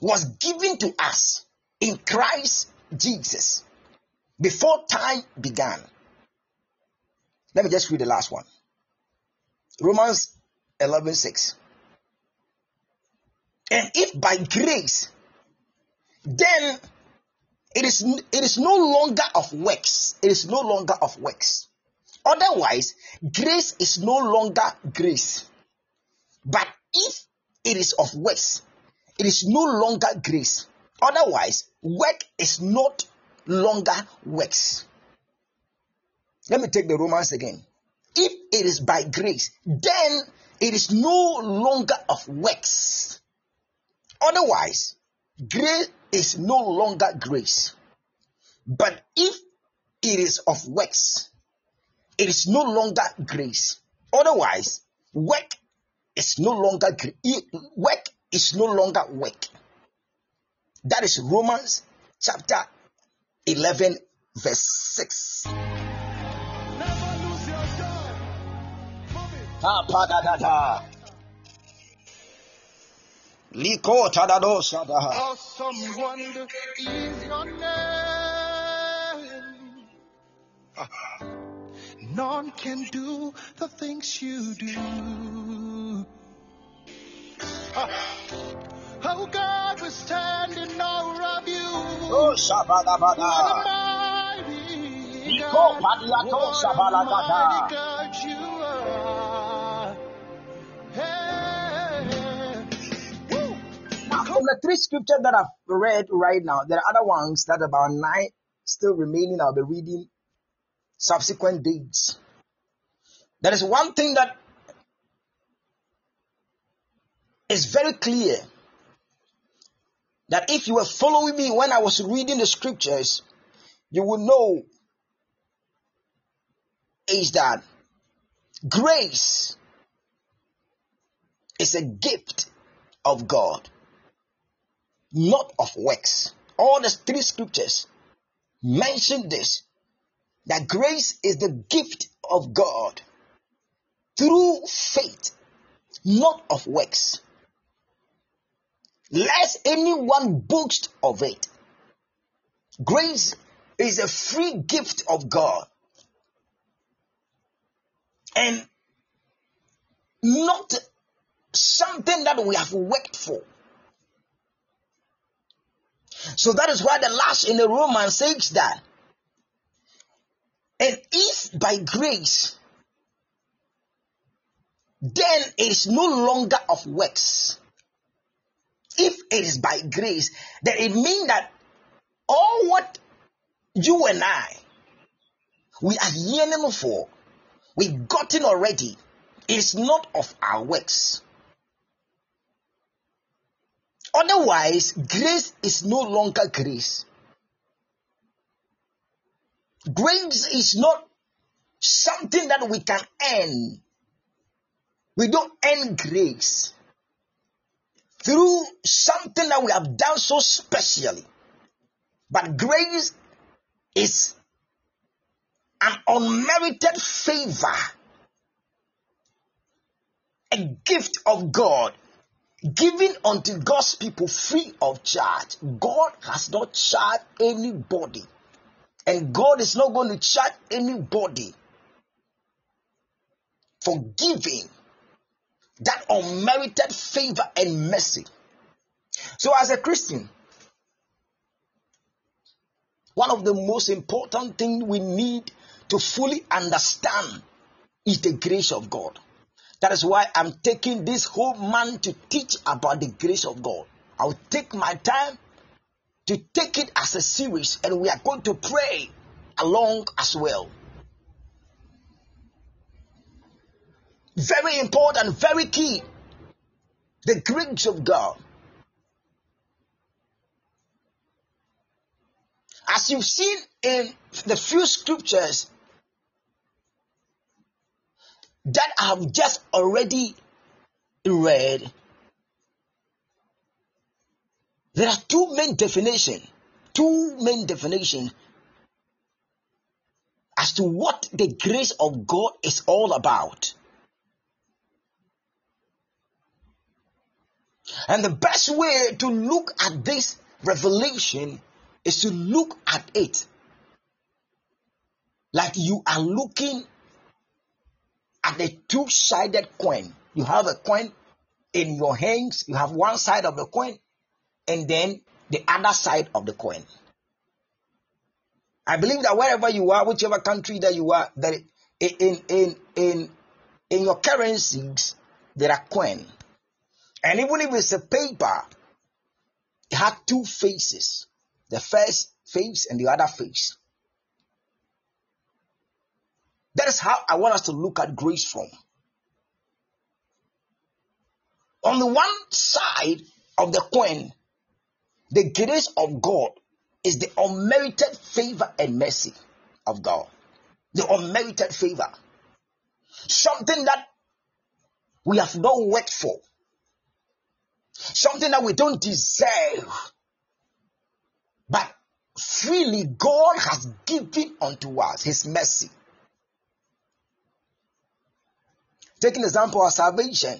was given to us in Christ Jesus before time began. Let me just read the last one. Romans 11 6. And if by grace then it is it is no longer of works. It is no longer of works. Otherwise, grace is no longer grace. But if it is of works, it is no longer grace. Otherwise, work is not longer works. Let me take the Romans again. If it is by grace, then it is no longer of works. Otherwise, grace is no longer grace. But if it is of works, it is no longer grace. Otherwise, work is no longer work is no longer work. That is Romans chapter 11 verse 6. Ah, Liko tadado sadaha. Awesome wonder is your name. Ah. None can do the things you do. Ah. Oh God, we're standing awe of you. Oh shabadabada. What a mighty Liko God. padiato shabalagada. You are. Hey. Woo. Now, from the three scriptures that I've read right now, there are other ones that are about nine still remaining. I'll be reading subsequent deeds. There is one thing that is very clear that if you were following me when I was reading the scriptures, you will know is that grace is a gift of God, not of works. All the three scriptures mention this that grace is the gift of God through faith, not of works. Lest anyone boast of it. Grace is a free gift of God and not something that we have worked for. So that is why the last in the Romans says that. And if by grace, then it is no longer of works. If it is by grace, then it means that all what you and I we are yearning for, we've gotten already, is not of our works. Otherwise, grace is no longer grace. Grace is not something that we can earn. We don't earn grace through something that we have done so specially. But grace is an unmerited favor, a gift of God given unto God's people free of charge. God has not charged anybody, and God is not going to charge anybody for giving that unmerited favor and mercy. So, as a Christian, one of the most important things we need to fully understand is the grace of God. That is why I'm taking this whole month to teach about the grace of God. I'll take my time to take it as a series and we are going to pray along as well. Very important, very key. The grace of God. As you've seen in the few scriptures that I have just already read, there are two main definitions, two main definitions as to what the grace of God is all about. And the best way to look at this revelation is to look at it like you are looking at a two sided coin. You have a coin in your hands, you have one side of the coin, and then the other side of the coin. I believe that wherever you are, whichever country that you are, that in in in in your currencies there are coin, and even if it's a paper, it had two faces: the first face and the other face. That is how I want us to look at grace from. On the one side of the coin, the grace of God is the unmerited favor and mercy of God. The unmerited favor. Something that we have not worked for. Something that we don't deserve. But freely God has given unto us his mercy. Take an example of salvation.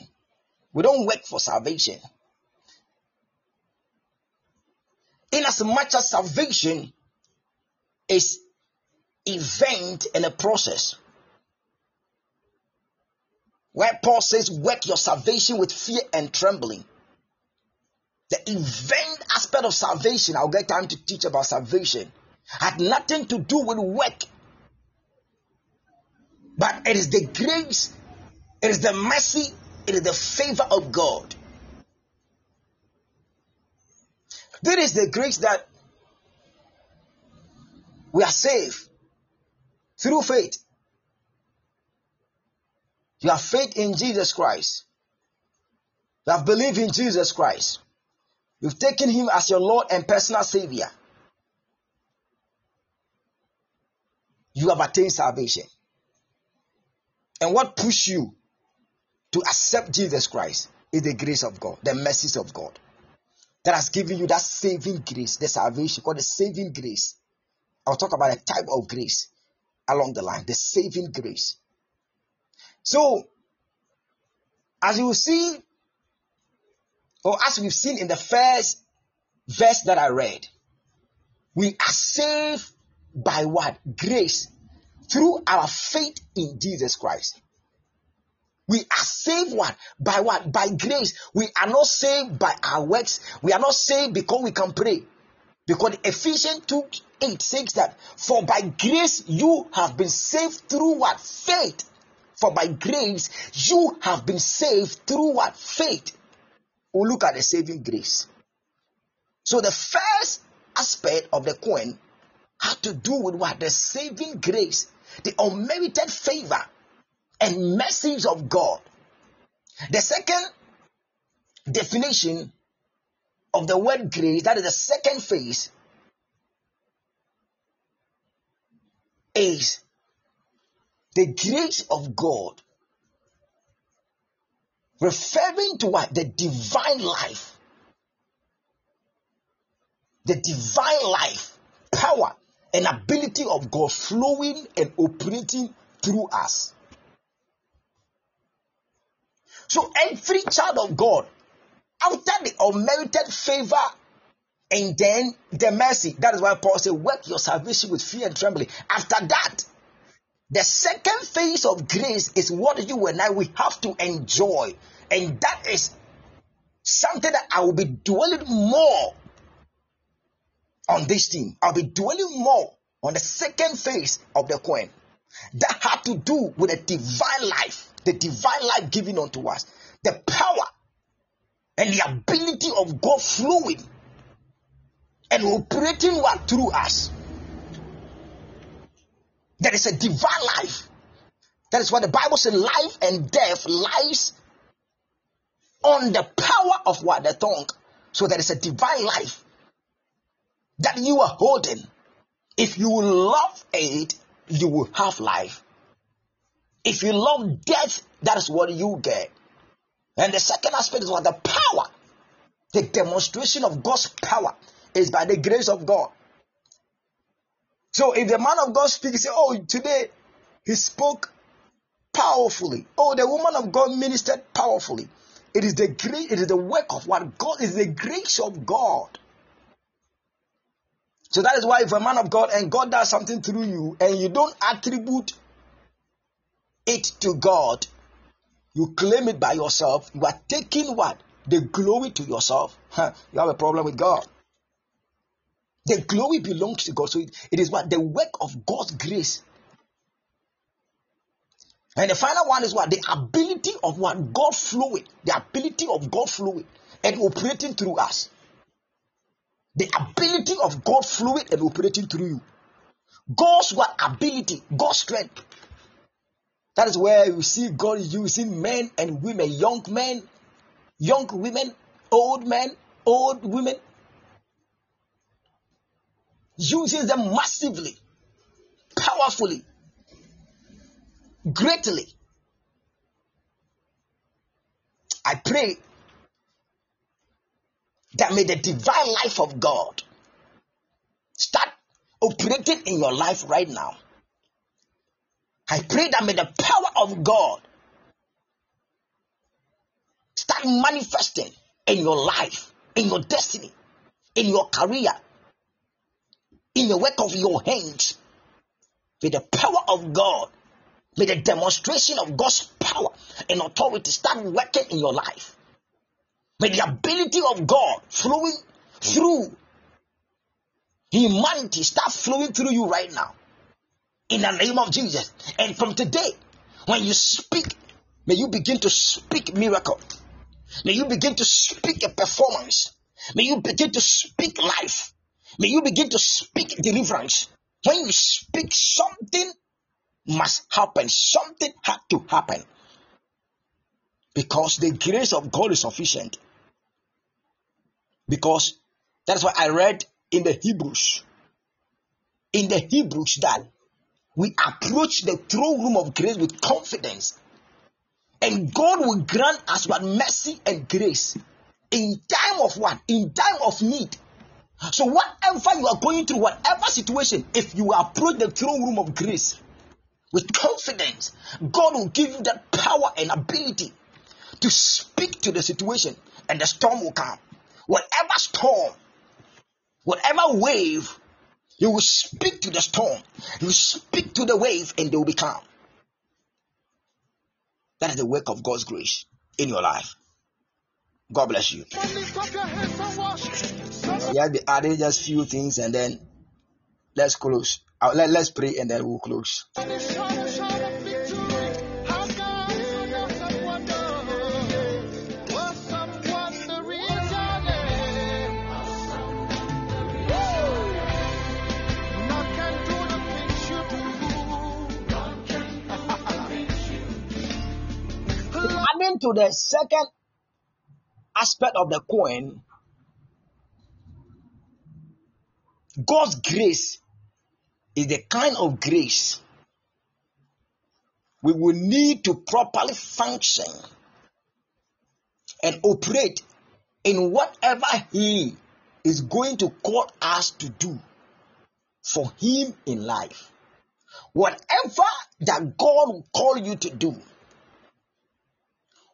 We don't work for salvation. In as much as salvation is event and a process. Where Paul says, work your salvation with fear and trembling. The event aspect of salvation, I'll get time to teach about salvation, had nothing to do with work. But it is the grace, it is the mercy, it is the favor of God. This is the grace that we are saved through faith. You have faith in Jesus Christ. You have believed in Jesus Christ. You've taken him as your Lord and personal Savior. You have attained salvation. And what pushed you to accept Jesus Christ is the grace of God, the mercies of God that has given you that saving grace, the salvation called the saving grace. I'll talk about a type of grace along the line, the saving grace. So, as you see, or as we've seen in the first verse that I read, we are saved by what? Grace through our faith in Jesus Christ. We are saved what? By what? By grace. We are not saved by our works. We are not saved because we can pray. Because Ephesians 2 8 says that, For by grace you have been saved through what? Faith. For by grace you have been saved through what? Faith. We'll look at the saving grace. So the first aspect of the coin had to do with what? The saving grace, the unmerited favor and message of God. The second definition of the word grace, that is the second phase, is the grace of God, referring to what? The divine life. The divine life, power, and ability of God flowing and operating through us. So every child of God, after the unmerited favor and then the mercy, that is why Paul said, work your salvation with fear and trembling. After that, the second phase of grace is what you and I we have to enjoy, and that is something that I will be dwelling more on this thing. I'll be dwelling more on the second phase of the coin that had to do with a divine life the divine life given unto us, the power and the ability of God flowing and operating what through us. There is a divine life. That is what the Bible says life and death lies on the power of what? The tongue. So there is a divine life that you are holding. If you love it, you will have life. If you love death, that is what you get. And the second aspect is what the power, the demonstration of God's power is by the grace of God. So if the man of God speaks, say, Oh, today he spoke powerfully. Oh, the woman of God ministered powerfully. It is the great, it is the work of what God is the grace of God. So that is why if a man of God and God does something through you and you don't attribute it to God, you claim it by yourself, you are taking what? The glory to yourself. you have a problem with God. The glory belongs to God. So it, it is what? The work of God's grace. And the final one is what? The ability of what? God flowing. The ability of God flowing and operating through us. The ability of God flowing and operating through you. God's what? Ability, God's strength. That is where you see God using men and women, young men, young women, old men, old women, uses them massively, powerfully, greatly. I pray that may the divine life of God start operating in your life right now. I pray that may the power of God start manifesting in your life, in your destiny, in your career, in the work of your hands. May the power of God, may the demonstration of God's power and authority start working in your life. May the ability of God flowing through humanity start flowing through you right now. In the name of Jesus. And from today, when you speak, may you begin to speak miracle. May you begin to speak a performance. May you begin to speak life. May you begin to speak deliverance. When you speak, something must happen. Something had to happen. Because the grace of God is sufficient. Because that's why I read in the Hebrews. In the Hebrews that we approach the throne room of grace with confidence. And God will grant us what mercy and grace in time of what? In time of need. So, whatever you are going through, whatever situation, if you approach the throne room of grace with confidence, God will give you that power and ability to speak to the situation, and the storm will come. Whatever storm, whatever wave, you will speak to the storm, you will speak to the wave, and they will be calm. That is the work of God's grace in your life. God bless you. Yeah, be adding just few things and then let's close. Let, let's pray and then we'll close. Adding to the second aspect of the coin, God's grace is the kind of grace we will need to properly function and operate in whatever He is going to call us to do for Him in life. Whatever that God will call you to do,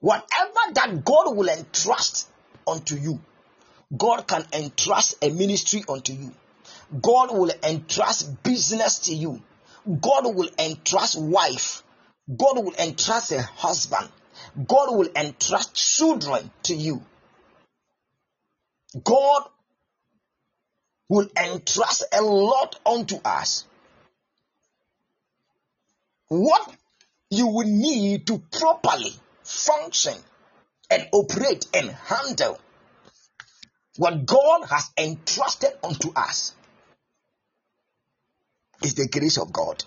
whatever that God will entrust unto you, God can entrust a ministry unto you. God will entrust business to you. God will entrust wife. God will entrust a husband. God will entrust children to you. God will entrust a lot unto us. What you will need to properly function and operate and handle what God has entrusted unto us is the grace of God.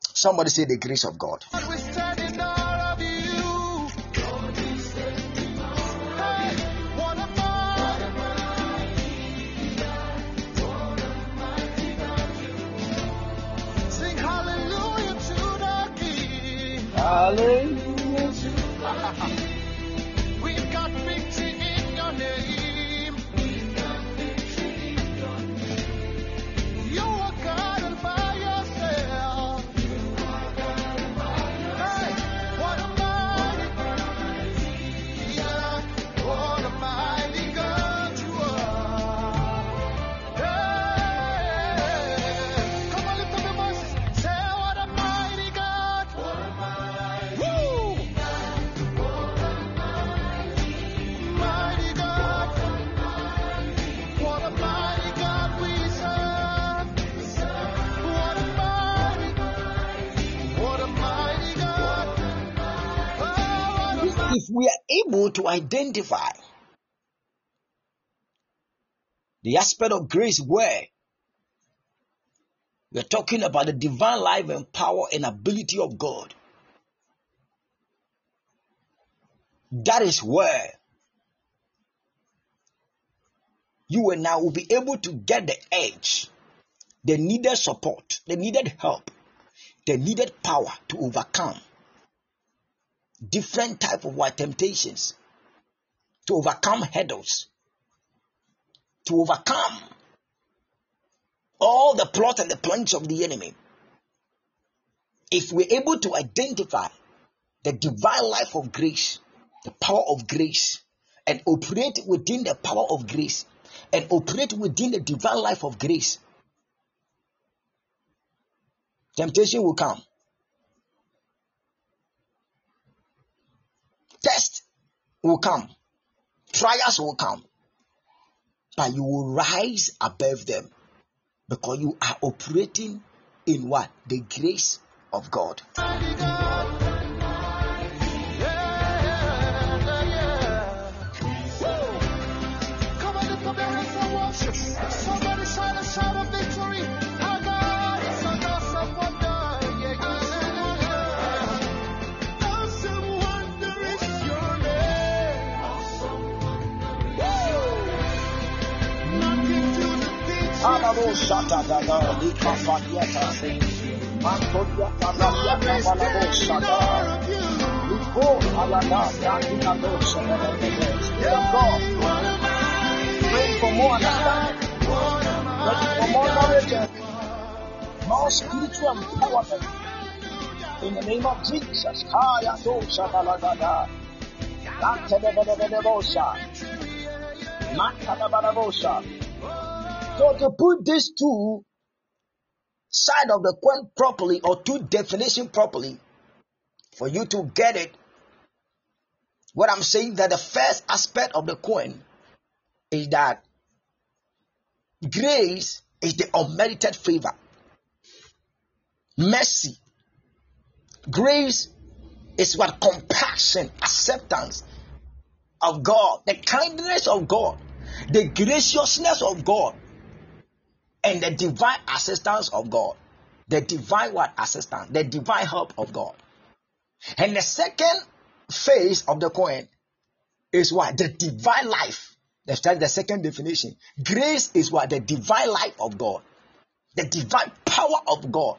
Somebody say the grace of God. If we are able to identify the aspect of grace where we're talking about the divine life and power and ability of God, that is where you and I will be able to get the edge, the needed support, the needed help, the needed power to overcome different type of what temptations, to overcome hurdles, to overcome all the plots and the plans of the enemy. If we're able to identify the divine life of grace, the power of grace, and operate within the power of grace, and operate within the divine life of grace, temptation will come. Will come. Trials will come. But you will rise above them because you are operating in what? The grace of God. Alabo shata da da pray for more pray for more knowledge. In the name of Jesus, Kaya do shata la da da. Lante da da. So to put these two side of the coin properly or two definition properly, for you to get it, what I'm saying that the first aspect of the coin is that grace is the unmerited favor. Mercy. Grace is what compassion, acceptance of God, the kindness of God, the graciousness of God, and the divine assistance of God. The divine what assistance, the divine help of God. And the second phase of the coin is what? The divine life. That's the second definition. Grace is what? The divine life of God. The divine power of God.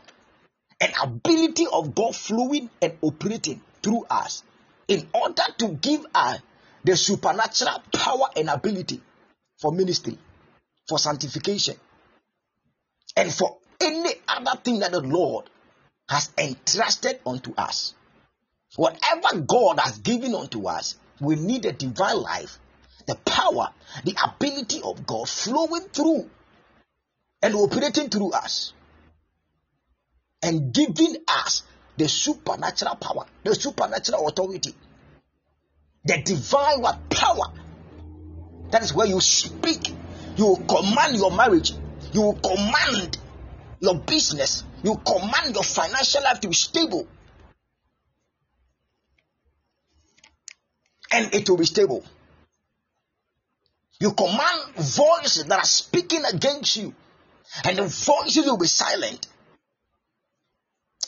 And ability of God flowing and operating through us in order to give us the supernatural power and ability for ministry, for sanctification, and for any other thing that the Lord has entrusted unto us. Whatever God has given unto us, we need the divine life, the power, the ability of God flowing through and operating through us and giving us the supernatural power, the supernatural authority, the divine power. That is where you speak, you command your marriage, you command your business, you command your financial life to be stable. And it will be stable. You command voices that are speaking against you, and the voices will be silent.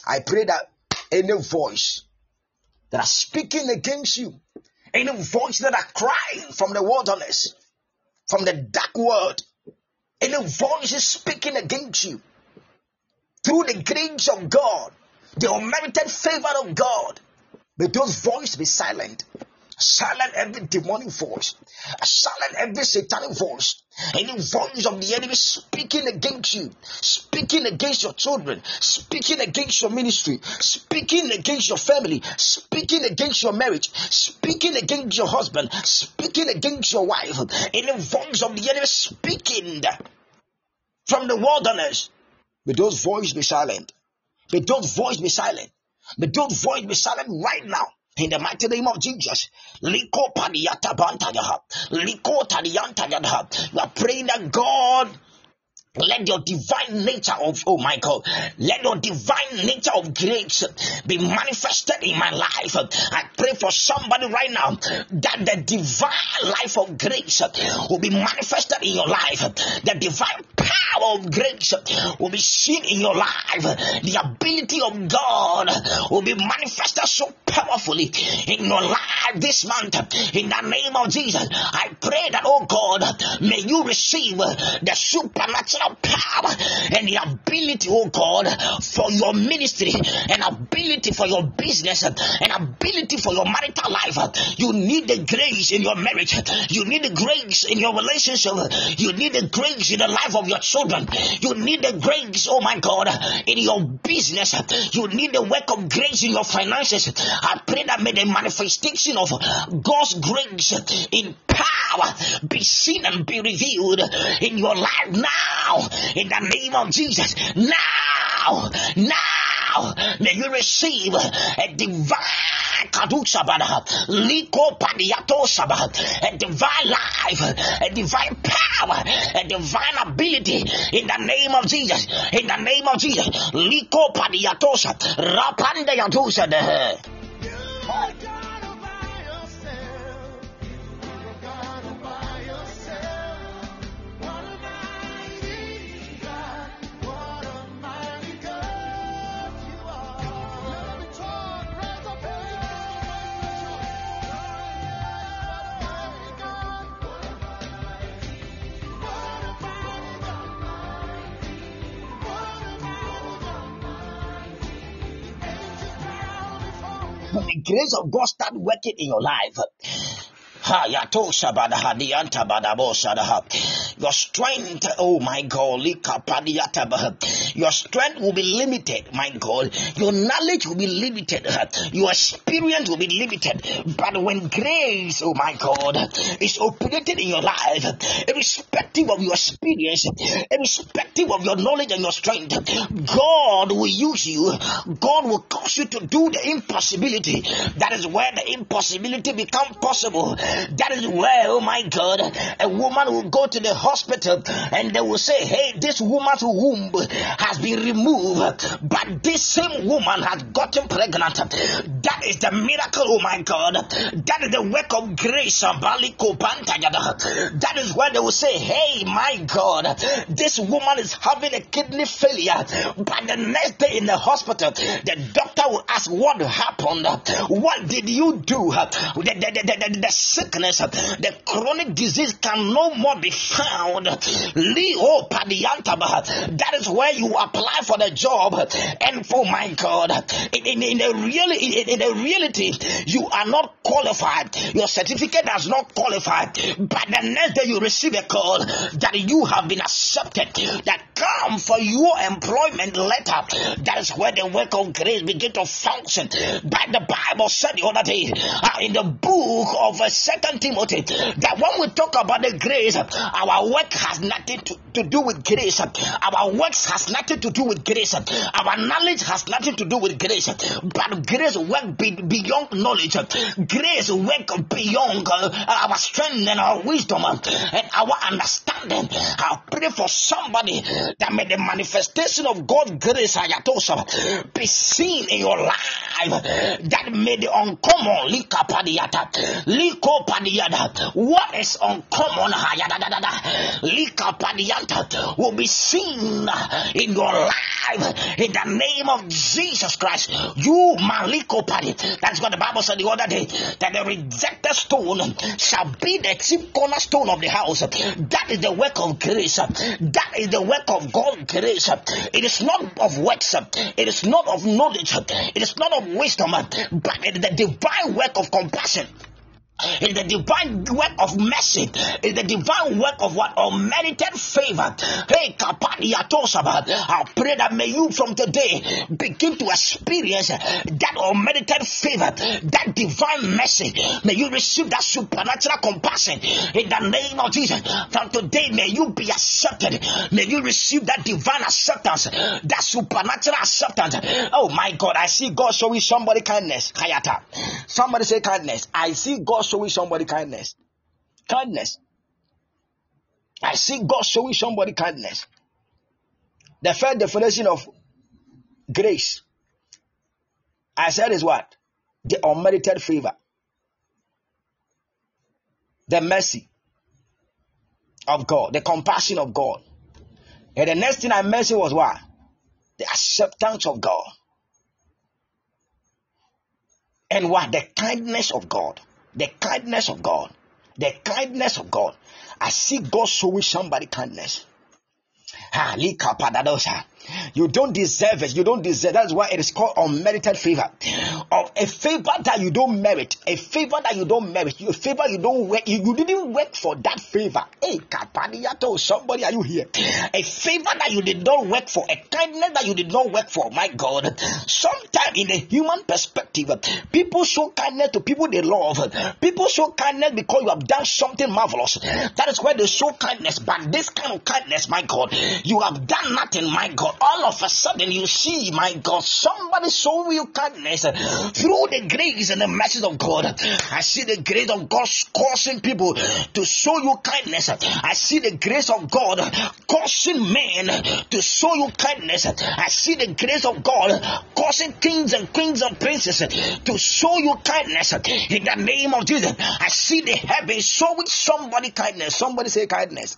I pray that any voice that are speaking against you, any voice that are crying from the wilderness, from the dark world, any voices speaking against you, through the grace of God, the unmerited favor of God, may those voices be silent. Silent every demonic voice, silent every satanic voice, any voice of the enemy speaking against you, speaking against your children, speaking against your ministry, speaking against your family, speaking against your marriage, speaking against your husband, speaking against your wife, any voice of the enemy speaking from the wilderness, may those voices be silent. May those voices be silent. May those voices be silent right now. In the mighty name of Jesus, Liko Liko are praying that God Let your divine nature of, oh God, let your divine nature of grace be manifested in my life. I pray for somebody right now that the divine life of grace will be manifested in your life. The divine power of grace will be seen in your life. The ability of God will be manifested so powerfully in your life this month. In the name of Jesus, I pray that, oh God, may you receive the supernatural power and the ability, oh God, for your ministry and ability for your business and ability for your marital life. You need the grace in your marriage. You need the grace in your relationship. You need the grace in the life of your children. You need the grace, oh my God, in your business. You need the work of grace in your finances. I pray that may the manifestation of God's grace in power be seen and be revealed in your life now. In the name of Jesus. Now. Now. May you receive a divine kadusabada, liko padiato sabah, a divine life, a divine power, a divine ability in the name of Jesus. In the name of Jesus. Liko padiatosa, rapande yatusa the grace of God start working in your life. Your strength, oh my God, your strength will be limited, my God. Your knowledge will be limited. Your experience will be limited. But when grace, oh my God, is operated in your life, irrespective of your experience, irrespective of your knowledge and your strength, God will use you. God will cause you to do the impossibility. That is where the impossibility becomes possible. That is where, oh my God, a woman will go to the hospital and they will say, Hey, this woman's womb has been removed, but this same woman has gotten pregnant. That is the miracle, oh my God. That is the work of grace. That is where they will say, Hey, my God, this woman is having a kidney failure. But the next day in the hospital, the doctor will ask, What happened? What did you do? The, the, the, the, the sickness, the chronic disease can no more be found. That is where you apply for the job, and for my God, in, in, in the in, in the reality, you are not qualified. Your certificate does not qualify. But the next day you receive a call that you have been accepted, that come for your employment letter. That is where the work of grace begin to function. But the Bible said the other day uh, in the book of uh, Second Timothy that when we talk about the grace, our work has nothing to, to do with grace. Our works has nothing to do with grace. Our knowledge has nothing to do with grace. But grace work be, beyond knowledge. Grace work beyond uh, our strength and our wisdom and our understanding. I pray for somebody that may the manifestation of God's grace be seen in your life. That may the uncommon what is uncommon will be seen in your life in the name of Jesus Christ. You Maliko Padi. That's what the Bible said the other day that the rejected stone shall be the chief cornerstone of the house. That is the work of grace. That is the work of God's grace. It is not of works. It is not of knowledge. It is not of wisdom, but the divine work of compassion. It's the divine work of mercy. It's the divine work of what? Unmerited favor. Hey, I pray that may you from today begin to experience that unmerited favor, that divine mercy. May you receive that supernatural compassion in the name of Jesus. From today, may you be accepted. May you receive that divine acceptance, that supernatural acceptance. Oh my God, I see God showing somebody kindness. Hayata. Somebody say kindness. I see God showing somebody kindness. Kindness. I see God showing somebody kindness. The first definition of grace, I said, is what? The unmerited favor, the mercy of God, the compassion of God. And the next thing I mentioned was what? The acceptance of God. And what? The kindness of God. The kindness of God. The kindness of God. I see God showing somebody kindness. You don't deserve it. You don't deserve. That's why it is called unmerited favor. Of a favor that you don't merit, a favor that you don't merit, a favor you don't work. You, you didn't work for that favor. Hey, kapadiyato, somebody, are you here? A favor that you did not work for, a kindness that you did not work for. My God, sometimes in a human perspective, people show kindness to people they love. People show kindness because you have done something marvelous. That is why they show kindness. But this kind of kindness, my God, you have done nothing, my God. All of a sudden, you see, my God, somebody show you kindness through the grace and the mercy of God. I see the grace of God causing people to show you kindness. I see the grace of God causing men to show you kindness. I see the grace of God causing kings and queens and princes to show you kindness. In the name of Jesus, I see the heavens showing somebody kindness. Somebody say kindness.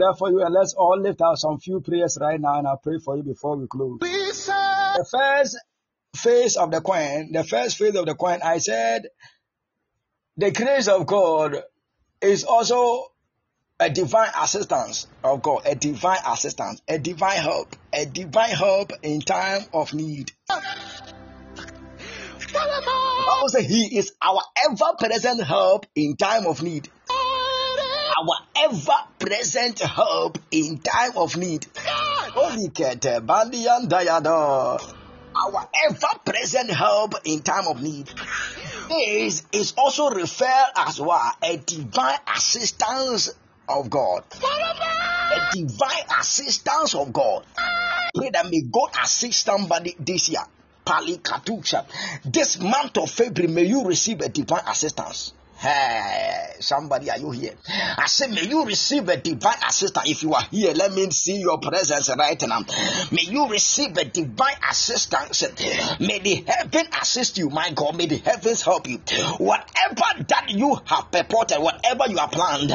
Prayer for you and let's all lift out some few prayers right now and I'll pray for you before we close. The first phase of the coin, the first phase of the coin, I said the grace of God is also a divine assistance of God, a divine assistance, a divine help, a divine help in time of need. What am I? Bible says He is our ever present help in time of need. Our ever present help in time of need. Our ever present help in time of need. This is also referred as what? A divine assistance of God. A divine assistance of God. Pray that may God assist somebody this year. This month of February, may you receive a divine assistance. Hey, somebody, are you here? I say, may you receive a divine assistance. If you are here, let me see your presence right now. May you receive a divine assistance. May the heaven assist you, my God. May the heavens help you. Whatever that you have purported, whatever you have planned,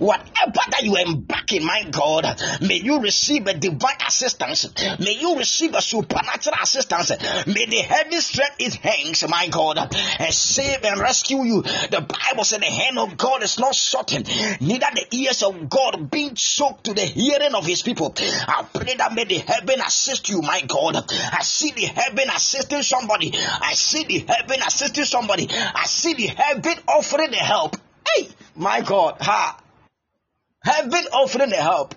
whatever that you embark in, my God, may you receive a divine assistance. May you receive a supernatural assistance. May the heavens stretch its hands, my God, and save and rescue you. The Bible said the hand of God is not shortened, neither the ears of God being choked to the hearing of his people. I pray that may the heaven assist you, my God. I see the heaven assisting somebody. I see the heaven assisting somebody. I see the heaven offering the help. Hey, my God, ha. Heaven offering the help.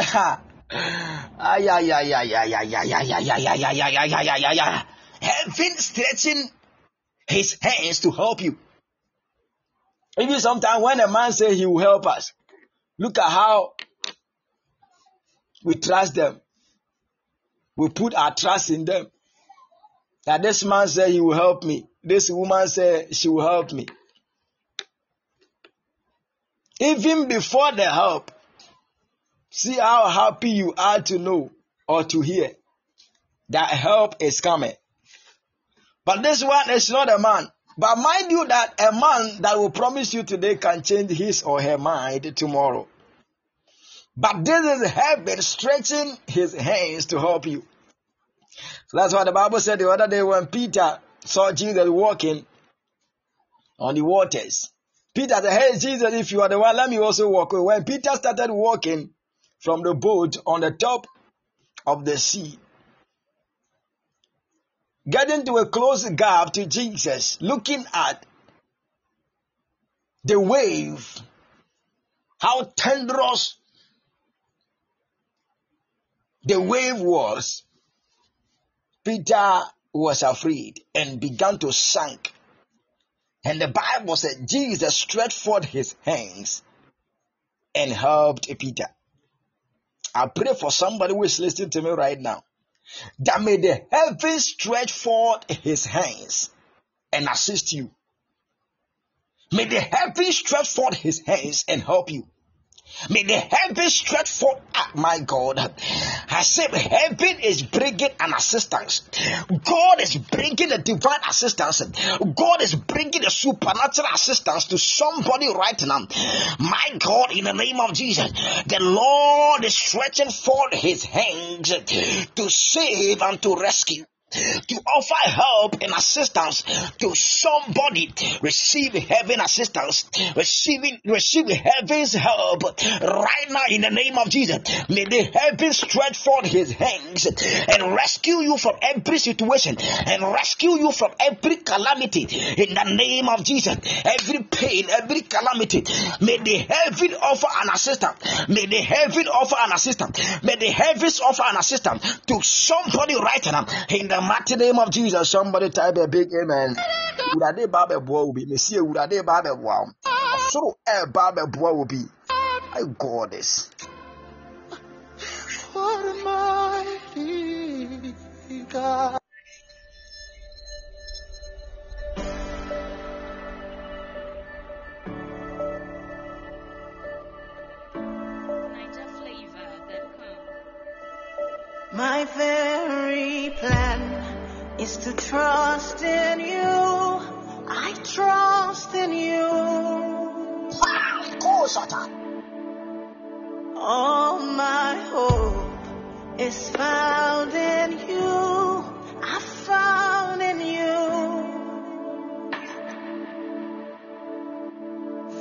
Ha. Ay, ay, ay, ay, ay, ay, ay, ay, ay, ay, ay, ay, ay, ay, ay, ay. Heaven stretching his hands to help you. Even sometimes when a man says he will help us, look at how we trust them. We put our trust in them. That this man said he will help me. This woman said she will help me. Even before the help, see how happy you are to know or to hear that help is coming. But this one is not a man. But mind you that a man that will promise you today can change his or her mind tomorrow. But this is heaven stretching his hands to help you. So that's why the Bible said the other day when Peter saw Jesus walking on the waters. Peter said, Hey Jesus, if you are the one, let me also walk. When Peter started walking from the boat on the top of the sea, getting to a close gap to Jesus, looking at the wave, how tenderous the wave was, Peter was afraid and began to sink. And the Bible said Jesus stretched forth his hands and helped Peter. I pray for somebody who is listening to me right now that may the heavens stretch forth his hands and assist you. May the heavens stretch forth his hands and help you. May the heaven stretch forth, ah, my God. I said, heaven is bringing an assistance. God is bringing a divine assistance. God is bringing a supernatural assistance to somebody right now. My God, in the name of Jesus, the Lord is stretching forth his hands to save and to rescue to offer help and assistance to somebody receive heaven assistance receiving receive heaven's help right now in the name of jesus. May the heaven stretch forth his hands and rescue you from every situation and rescue you from every calamity in the name of jesus. Every pain every calamity. May the heaven offer an assistance may the heaven offer an assistance may the heavens offer an assistance to somebody right now in the mighty name of Jesus, somebody type a big amen. Wurade ba bɛboa wo bi. Mesie wurade ba bɛboa eh, wo. Ɔsoro ɛɛba bɛboa wo bi. My God is. What a mighty God. My very plan is to trust in you. I trust in you. All my hope is found in you. I found in you.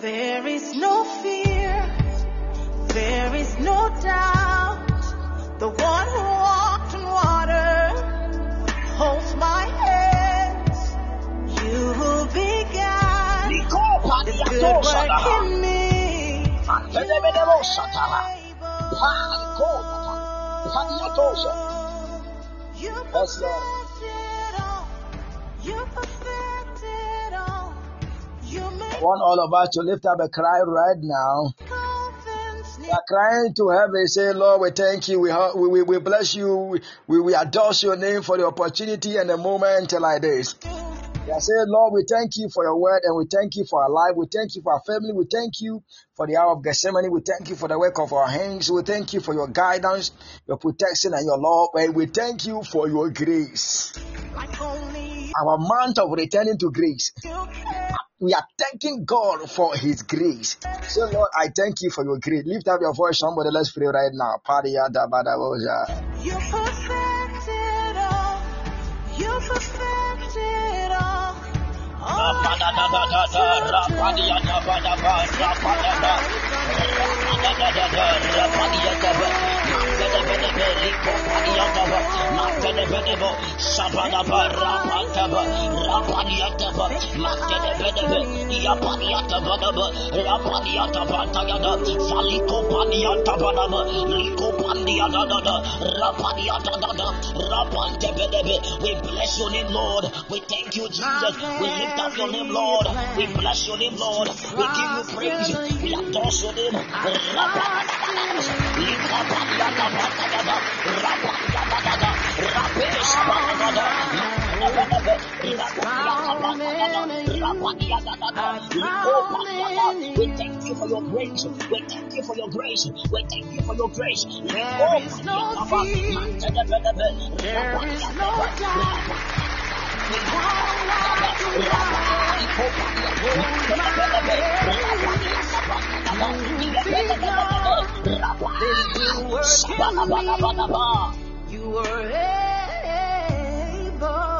There is no fear. There is no doubt. The one who Yes, Lord. perfected all. You perfected all. You I want all of us to lift up a cry right now. We are crying to heaven, say, Lord, we thank you, we, we, we, we bless you, we, we, we adore your name for the opportunity and the moment like this. Are saying, Lord, we thank you for your word and we thank you for our life. We thank you for our family. We thank you for the hour of Gethsemane. We thank you for the work of our hands. We thank you for your guidance, your protection, and your love. And we thank you for your grace. Our month of returning to grace. We are thanking God for His grace. So, Lord, I thank you for your grace. Lift up your voice, somebody. Let's pray right now. Rapadia Paria da ba da bo ja. You perfected all. You perfected all. All We bless your name, Lord. We thank you, Jesus. We lift up your name, Lord. We bless your name, Lord. We give you praise. We adore your name. We thank you for your grace. We thank you for your grace. We thank you for your grace. There is no fear. There is no doubt. You were able.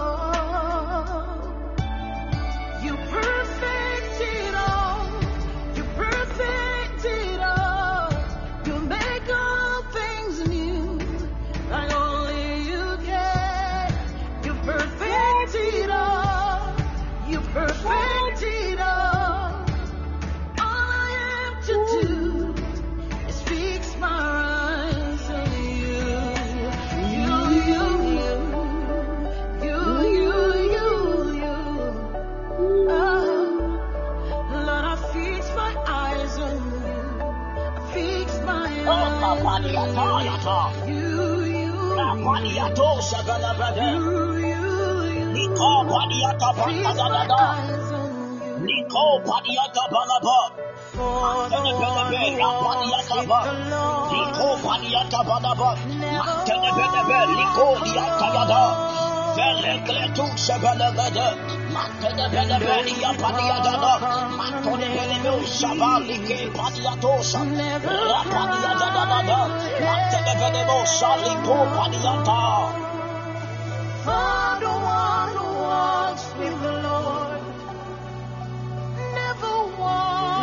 Liko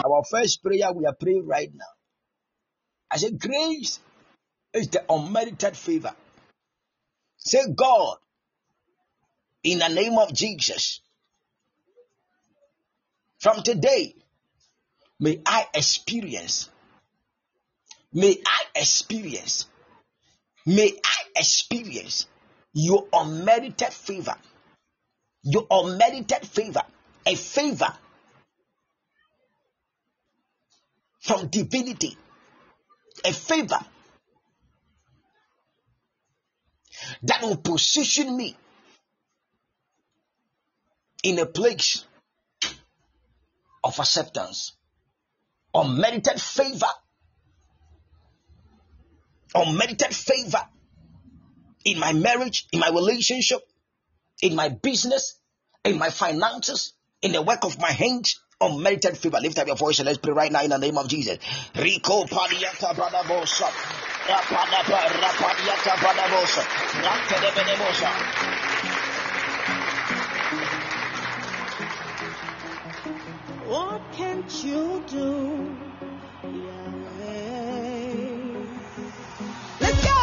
Our first prayer we are praying right now. I said, Grace is the unmerited favor. Say, God, In the name of Jesus. From today, may I experience, may I experience, may I experience your unmerited favor, your unmerited favor, a favor from divinity, a favor that will position me in a place of acceptance, unmerited favor, unmerited favor in my marriage, in my relationship, in my business, in my finances, in the work of my hands. Unmerited favor. Lift up your voice and let's pray right now in the name of Jesus. Rico Padiata Badabosa. Rapadaba Rapadiata Badabosa. Rapadebedemosa. Can't you do? Yahweh? Let's go!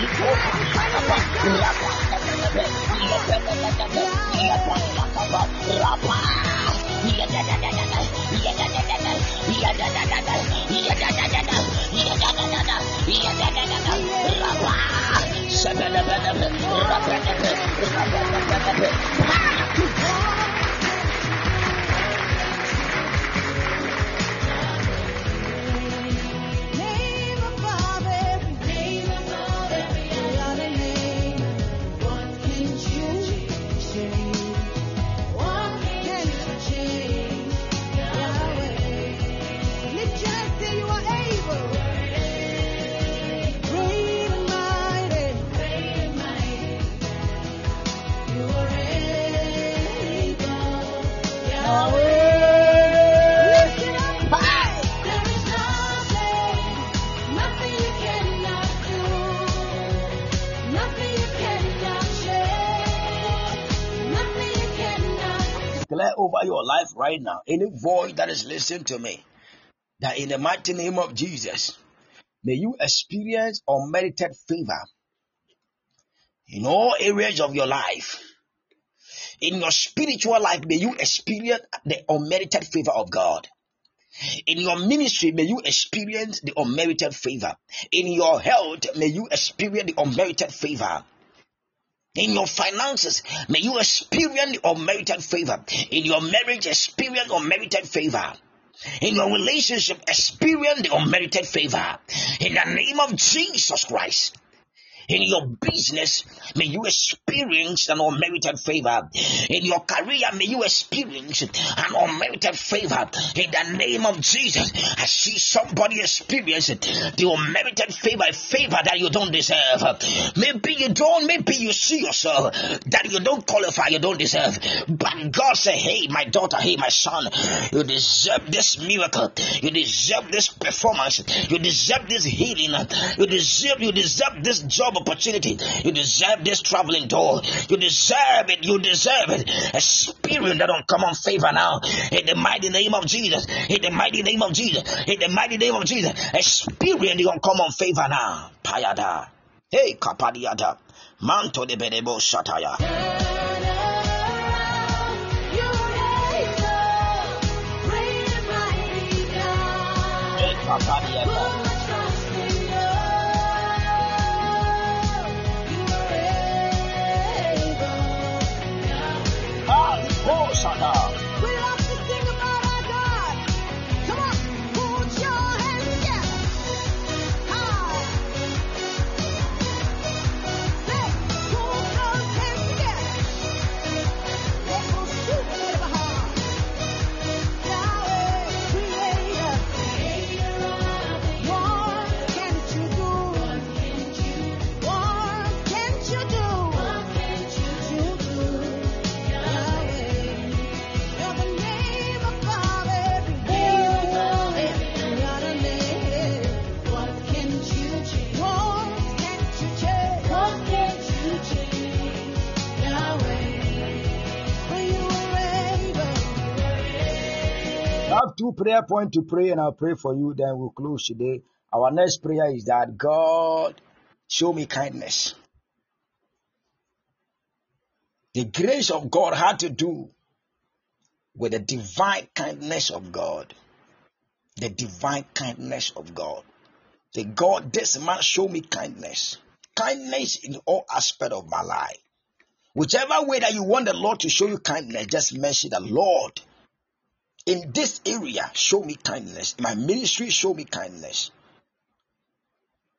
你要跳舞吗你要跳舞吗你要跳舞吗你要跳舞吗你要跳舞吗你要跳舞吗你要跳舞吗你要跳舞吗你要跳舞吗你要跳舞吗你要跳舞吗你要跳舞吗你要跳舞吗你要跳舞吗你要跳舞吗你要跳舞吗你要跳舞吗你要跳舞吗你要跳舞吗 declare over your life right now, any voice that is listening to me, that in the mighty name of Jesus, may you experience unmerited favor in all areas of your life. In your spiritual life, may you experience the unmerited favor of God. In your ministry, may you experience the unmerited favor. In your health, may you experience the unmerited favor. In your finances, may you experience unmerited favor. In your marriage, experience unmerited favor. In your relationship, experience the unmerited favor. In the name of Jesus Christ. In your business, may you experience an unmerited favor. In your career, may you experience an unmerited favor. In the name of Jesus, I see somebody experience the unmerited favor, a favor that you don't deserve. Maybe you don't, maybe you see yourself that you don't qualify, you don't deserve. But God said, Hey, my daughter, hey, my son, you deserve this miracle. You deserve this performance. You deserve this healing. You deserve, you deserve this job opportunity. You deserve this traveling door. You deserve it. You deserve it. A spirit that don't come on favor now. In the mighty name of Jesus. In the mighty name of Jesus. In the mighty name of Jesus. A spirit that don't come on favor now. Payada. Hey, kapadiada. Manto de bedebo shataya. Hey. Prayer point to pray, and I'll pray for you. Then we'll close today. Our next prayer is that God show me kindness. The grace of God had to do with the divine kindness of God. The divine kindness of God. The God, this man show me kindness. Kindness in all aspect of my life. Whichever way that you want the Lord to show you kindness, just mention the Lord. In this area, show me kindness. In my ministry, show me kindness.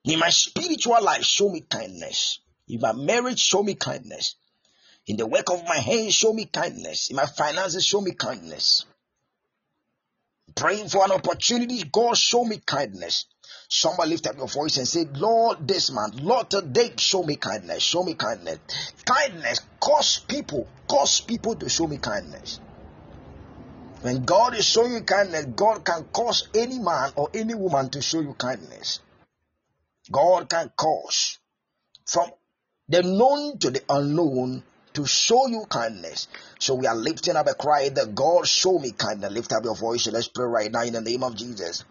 In my spiritual life, show me kindness. In my marriage, show me kindness. In the work of my hands, show me kindness. In my finances, show me kindness. Praying for an opportunity, God, show me kindness. Somebody lift up your voice and say, Lord, this man, Lord, today, show me kindness. Show me kindness. Kindness cause people, cause people to show me kindness. When God is showing you kindness, God can cause any man or any woman to show you kindness. God can cause from the known to the unknown to show you kindness. So we are lifting up a cry that God show me kindness. Lift up your voice and let's pray right now in the name of Jesus.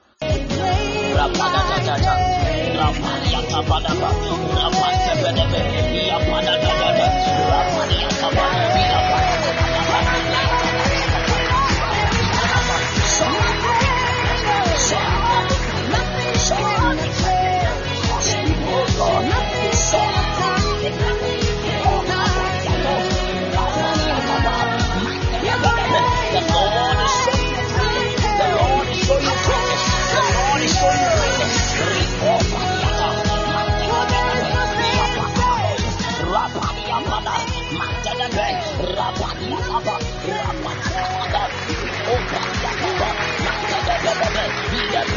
Yes,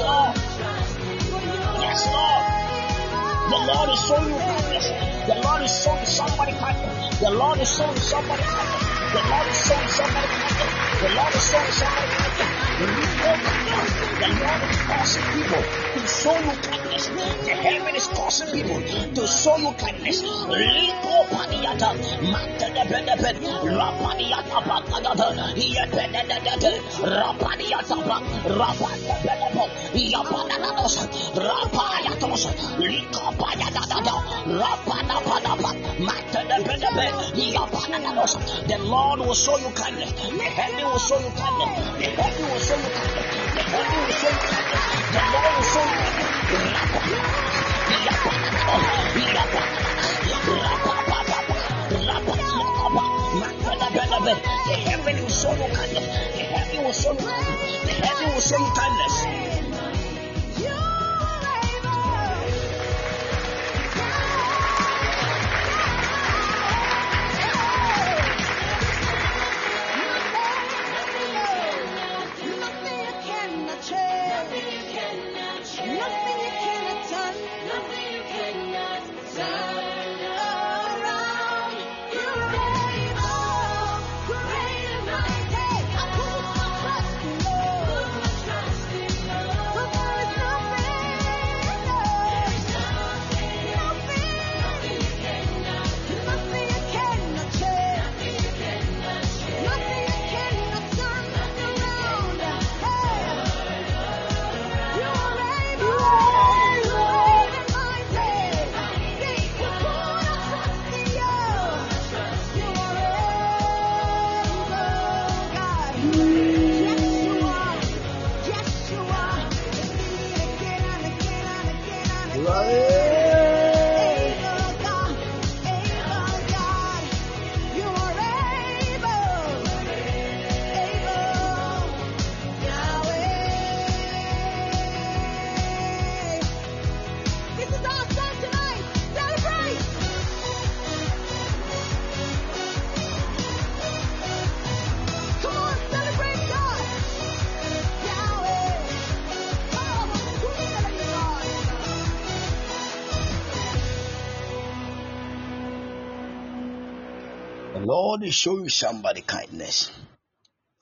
Lord. Yes, Lord. The Lord is showing somebody kindness. The Lord is showing somebody. The Lord is showing somebody. The Lord is showing somebody. The Lord is causing people to show you kindness. The heaven is causing people to show you kindness. Liko padiata, mante de bede bed, rapadiata pakadata, yepedededede, rapadiata pak, rapadiata yapadados, rapayatos, liko payadada, rapadapa, mante de bede bed, yapadados. The Lord will show you kindness. The heaven will show you kindness. The heaven will show you kindness. Will show you somebody kindness.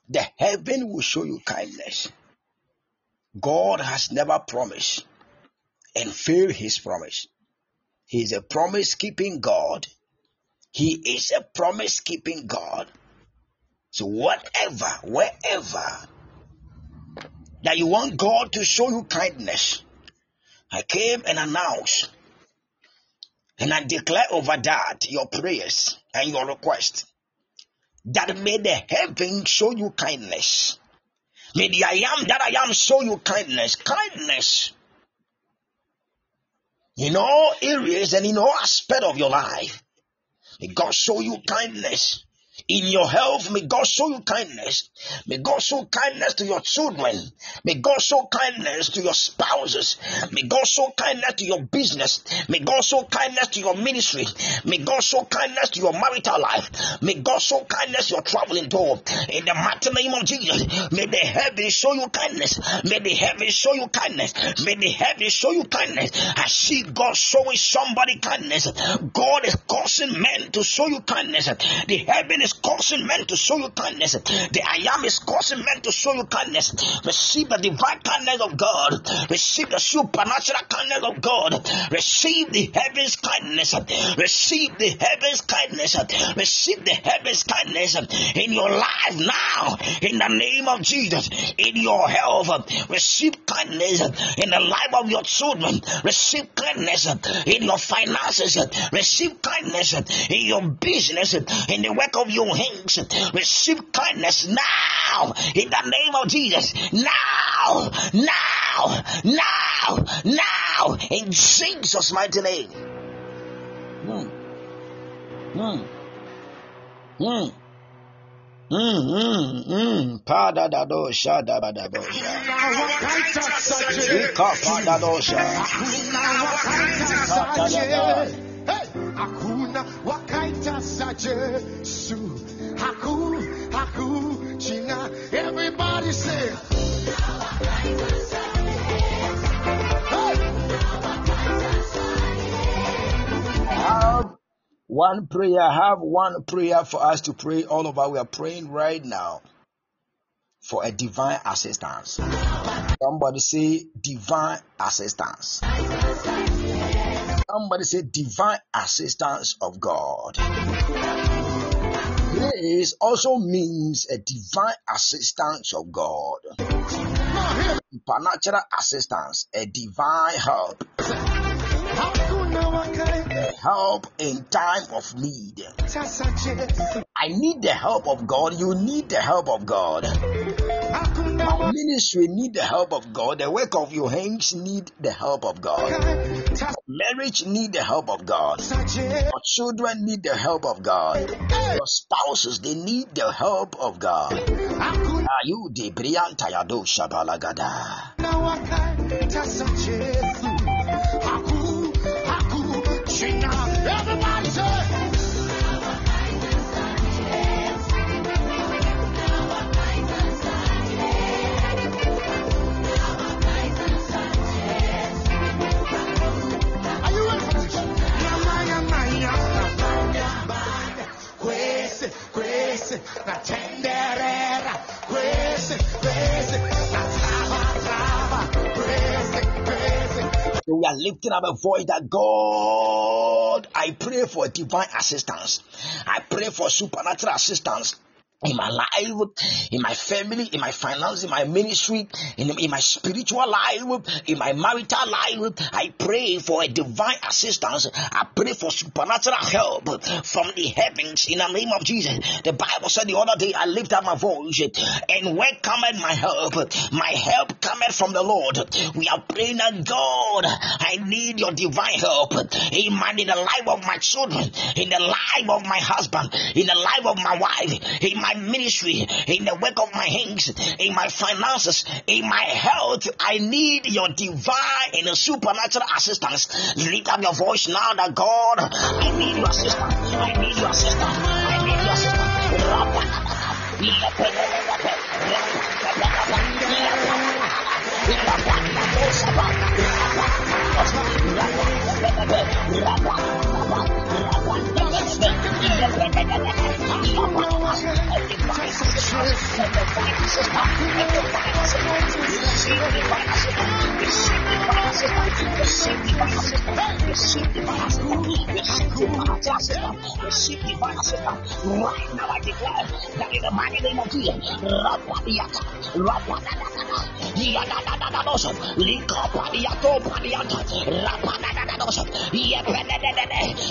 The heaven will show you kindness. God has never promised and failed his promise. He is a promise keeping God. He is a promise keeping God. So whatever, wherever that you want God to show you kindness, I came and announced and I declare over that your prayers and your request that may the heaven show you kindness. May the I am that I am show you kindness. Kindness in all areas and in all aspect of your life. May God show you kindness. In your health, may God show you kindness. May God show kindness to your children. May God show kindness to your spouses. May God show kindness to your business. May God show kindness to your ministry. May God show kindness to your marital life. May God show kindness to your traveling door. In the mighty name of Jesus, may the heavens show you kindness. May the heavens show you kindness. May the heavens show you kindness. I see God showing somebody kindness. God is causing men to show you kindness. The heaven is causing men to show you kindness. The I am is causing men to show you kindness. Receive the divine kindness of God. Receive the supernatural kindness of God. Receive the heavens kindness. Receive the heavens kindness. Receive the heavens kindness in your life now. In the name of Jesus. In your health. Receive kindness in the life of your children. Receive kindness in your finances. Receive kindness in your business. In the work of your hands. Receive kindness now. In the name of Jesus. Now. Now. Now. Now. In Jesus' mighty name. Mm. Mm. Mm. Mm, mm, Jesu. Haku, haku, china. Everybody say. One prayer. Have one prayer for us to pray all over. We are praying right now. for a divine assistance. Somebody say divine assistance. Somebody say divine assistance of God. Grace also means a divine assistance of God. Supernatural assistance, a divine help, help in time of need. I need the help of God. You need the help of God. Ministry need the help of God. The work of your hands need the help of God. Marriage need the help of God. Your children need the help of God. Your spouses they need the help of God. Are you the Brianta Yado Shabalagada? We are lifting up a voice that God, I pray for divine assistance. I pray for supernatural assistance. In my life, in my family, in my finance, in my ministry, in, in my spiritual life, in my marital life, I pray for a divine assistance. I pray for supernatural help from the heavens in the name of Jesus. The Bible said the other day, I lift up my voice, and where cometh my help? My help cometh from the Lord. We are praying that God, I need your divine help. Amen. In the life of my children, in the life of my husband, in the life of my wife, in my ministry, in the work of my hands, in my finances, in my health, I need your divine and supernatural assistance. Lift up your voice now that God, I need your assistance. I need your assistance. I need your Right now,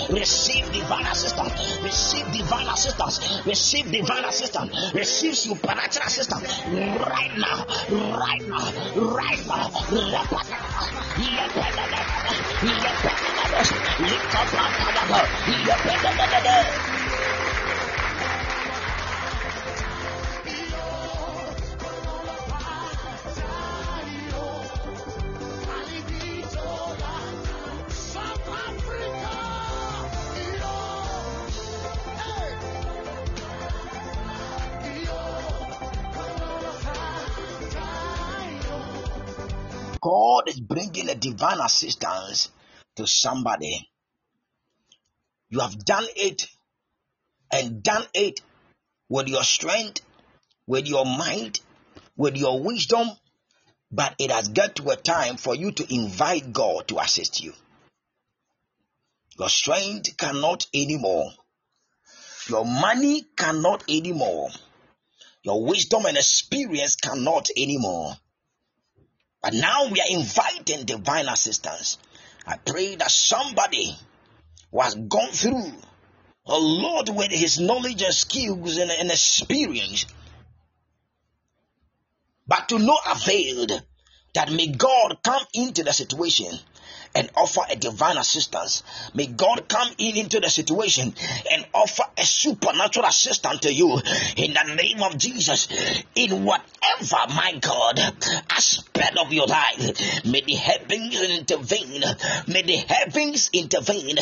Receive divine assistance, receive divine assistance, receive divine assistance, receive supernatural assistance right now, right now, right now. Rapadadada, Yepedadadada, God is bringing a divine assistance to somebody. You have done it and done it with your strength, with your mind, with your wisdom, but it has got to a time for you to invite God to assist you. Your strength cannot anymore. Your money cannot anymore. Your wisdom and experience cannot anymore. But now we are inviting divine assistance. I pray that somebody who has gone through a lot with his knowledge and skills and, and experience, but to no avail, that may God come into the situation and offer a divine assistance. May God come in into the situation and offer a supernatural assistance to you in the name of Jesus. In whatever, my God, aspect of your life. May the heavens intervene. May the heavens intervene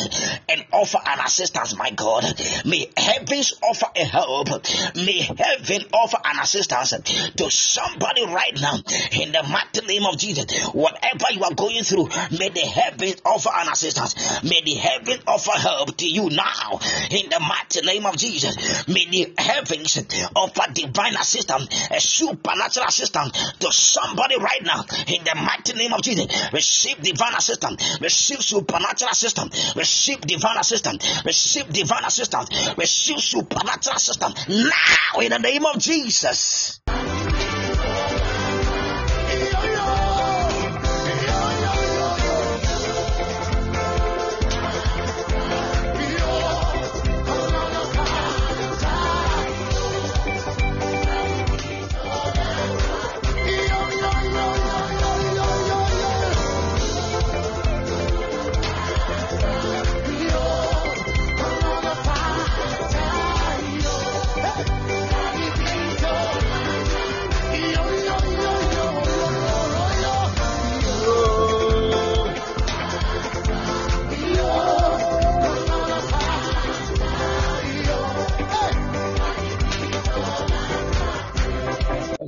and offer an assistance, my God. May heavens offer a help. May heaven offer an assistance to somebody right now in the mighty name of Jesus. Whatever you are going through, may the heavens offer an assistance. May the heaven offer help to you now in the mighty name of Jesus. May the heavens offer divine assistance, a supernatural assistance to somebody right now in the mighty name of Jesus. Receive divine assistance, receive supernatural assistance, receive divine assistance, receive divine assistance, receive supernatural assistance now in the name of Jesus.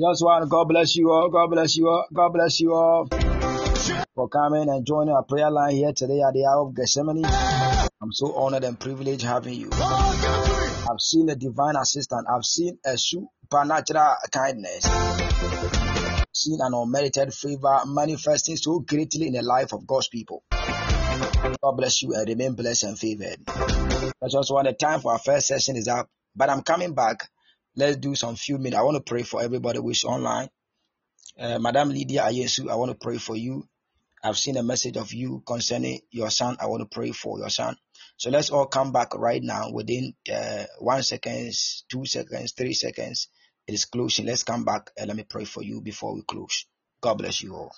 Just want God bless you all. God bless you all. God bless you all for coming and joining our prayer line here today at the hour of Gethsemane. I'm so honored and privileged having you. I've seen a divine assistance. I've seen a supernatural kindness. Seen an unmerited favor manifesting so greatly in the life of God's people. God bless you and remain blessed and favored. That's just one. The time for our first session is up, but I'm coming back. Let's do some few minutes. I want to pray for everybody who's online. Uh, Madam Lydia Ayesu, I want to pray for you. I've seen a message of you concerning your son. I want to pray for your son. So let's all come back right now within uh, one seconds, two seconds, three seconds. It is closing. Let's come back and let me pray for you before we close. God bless you all.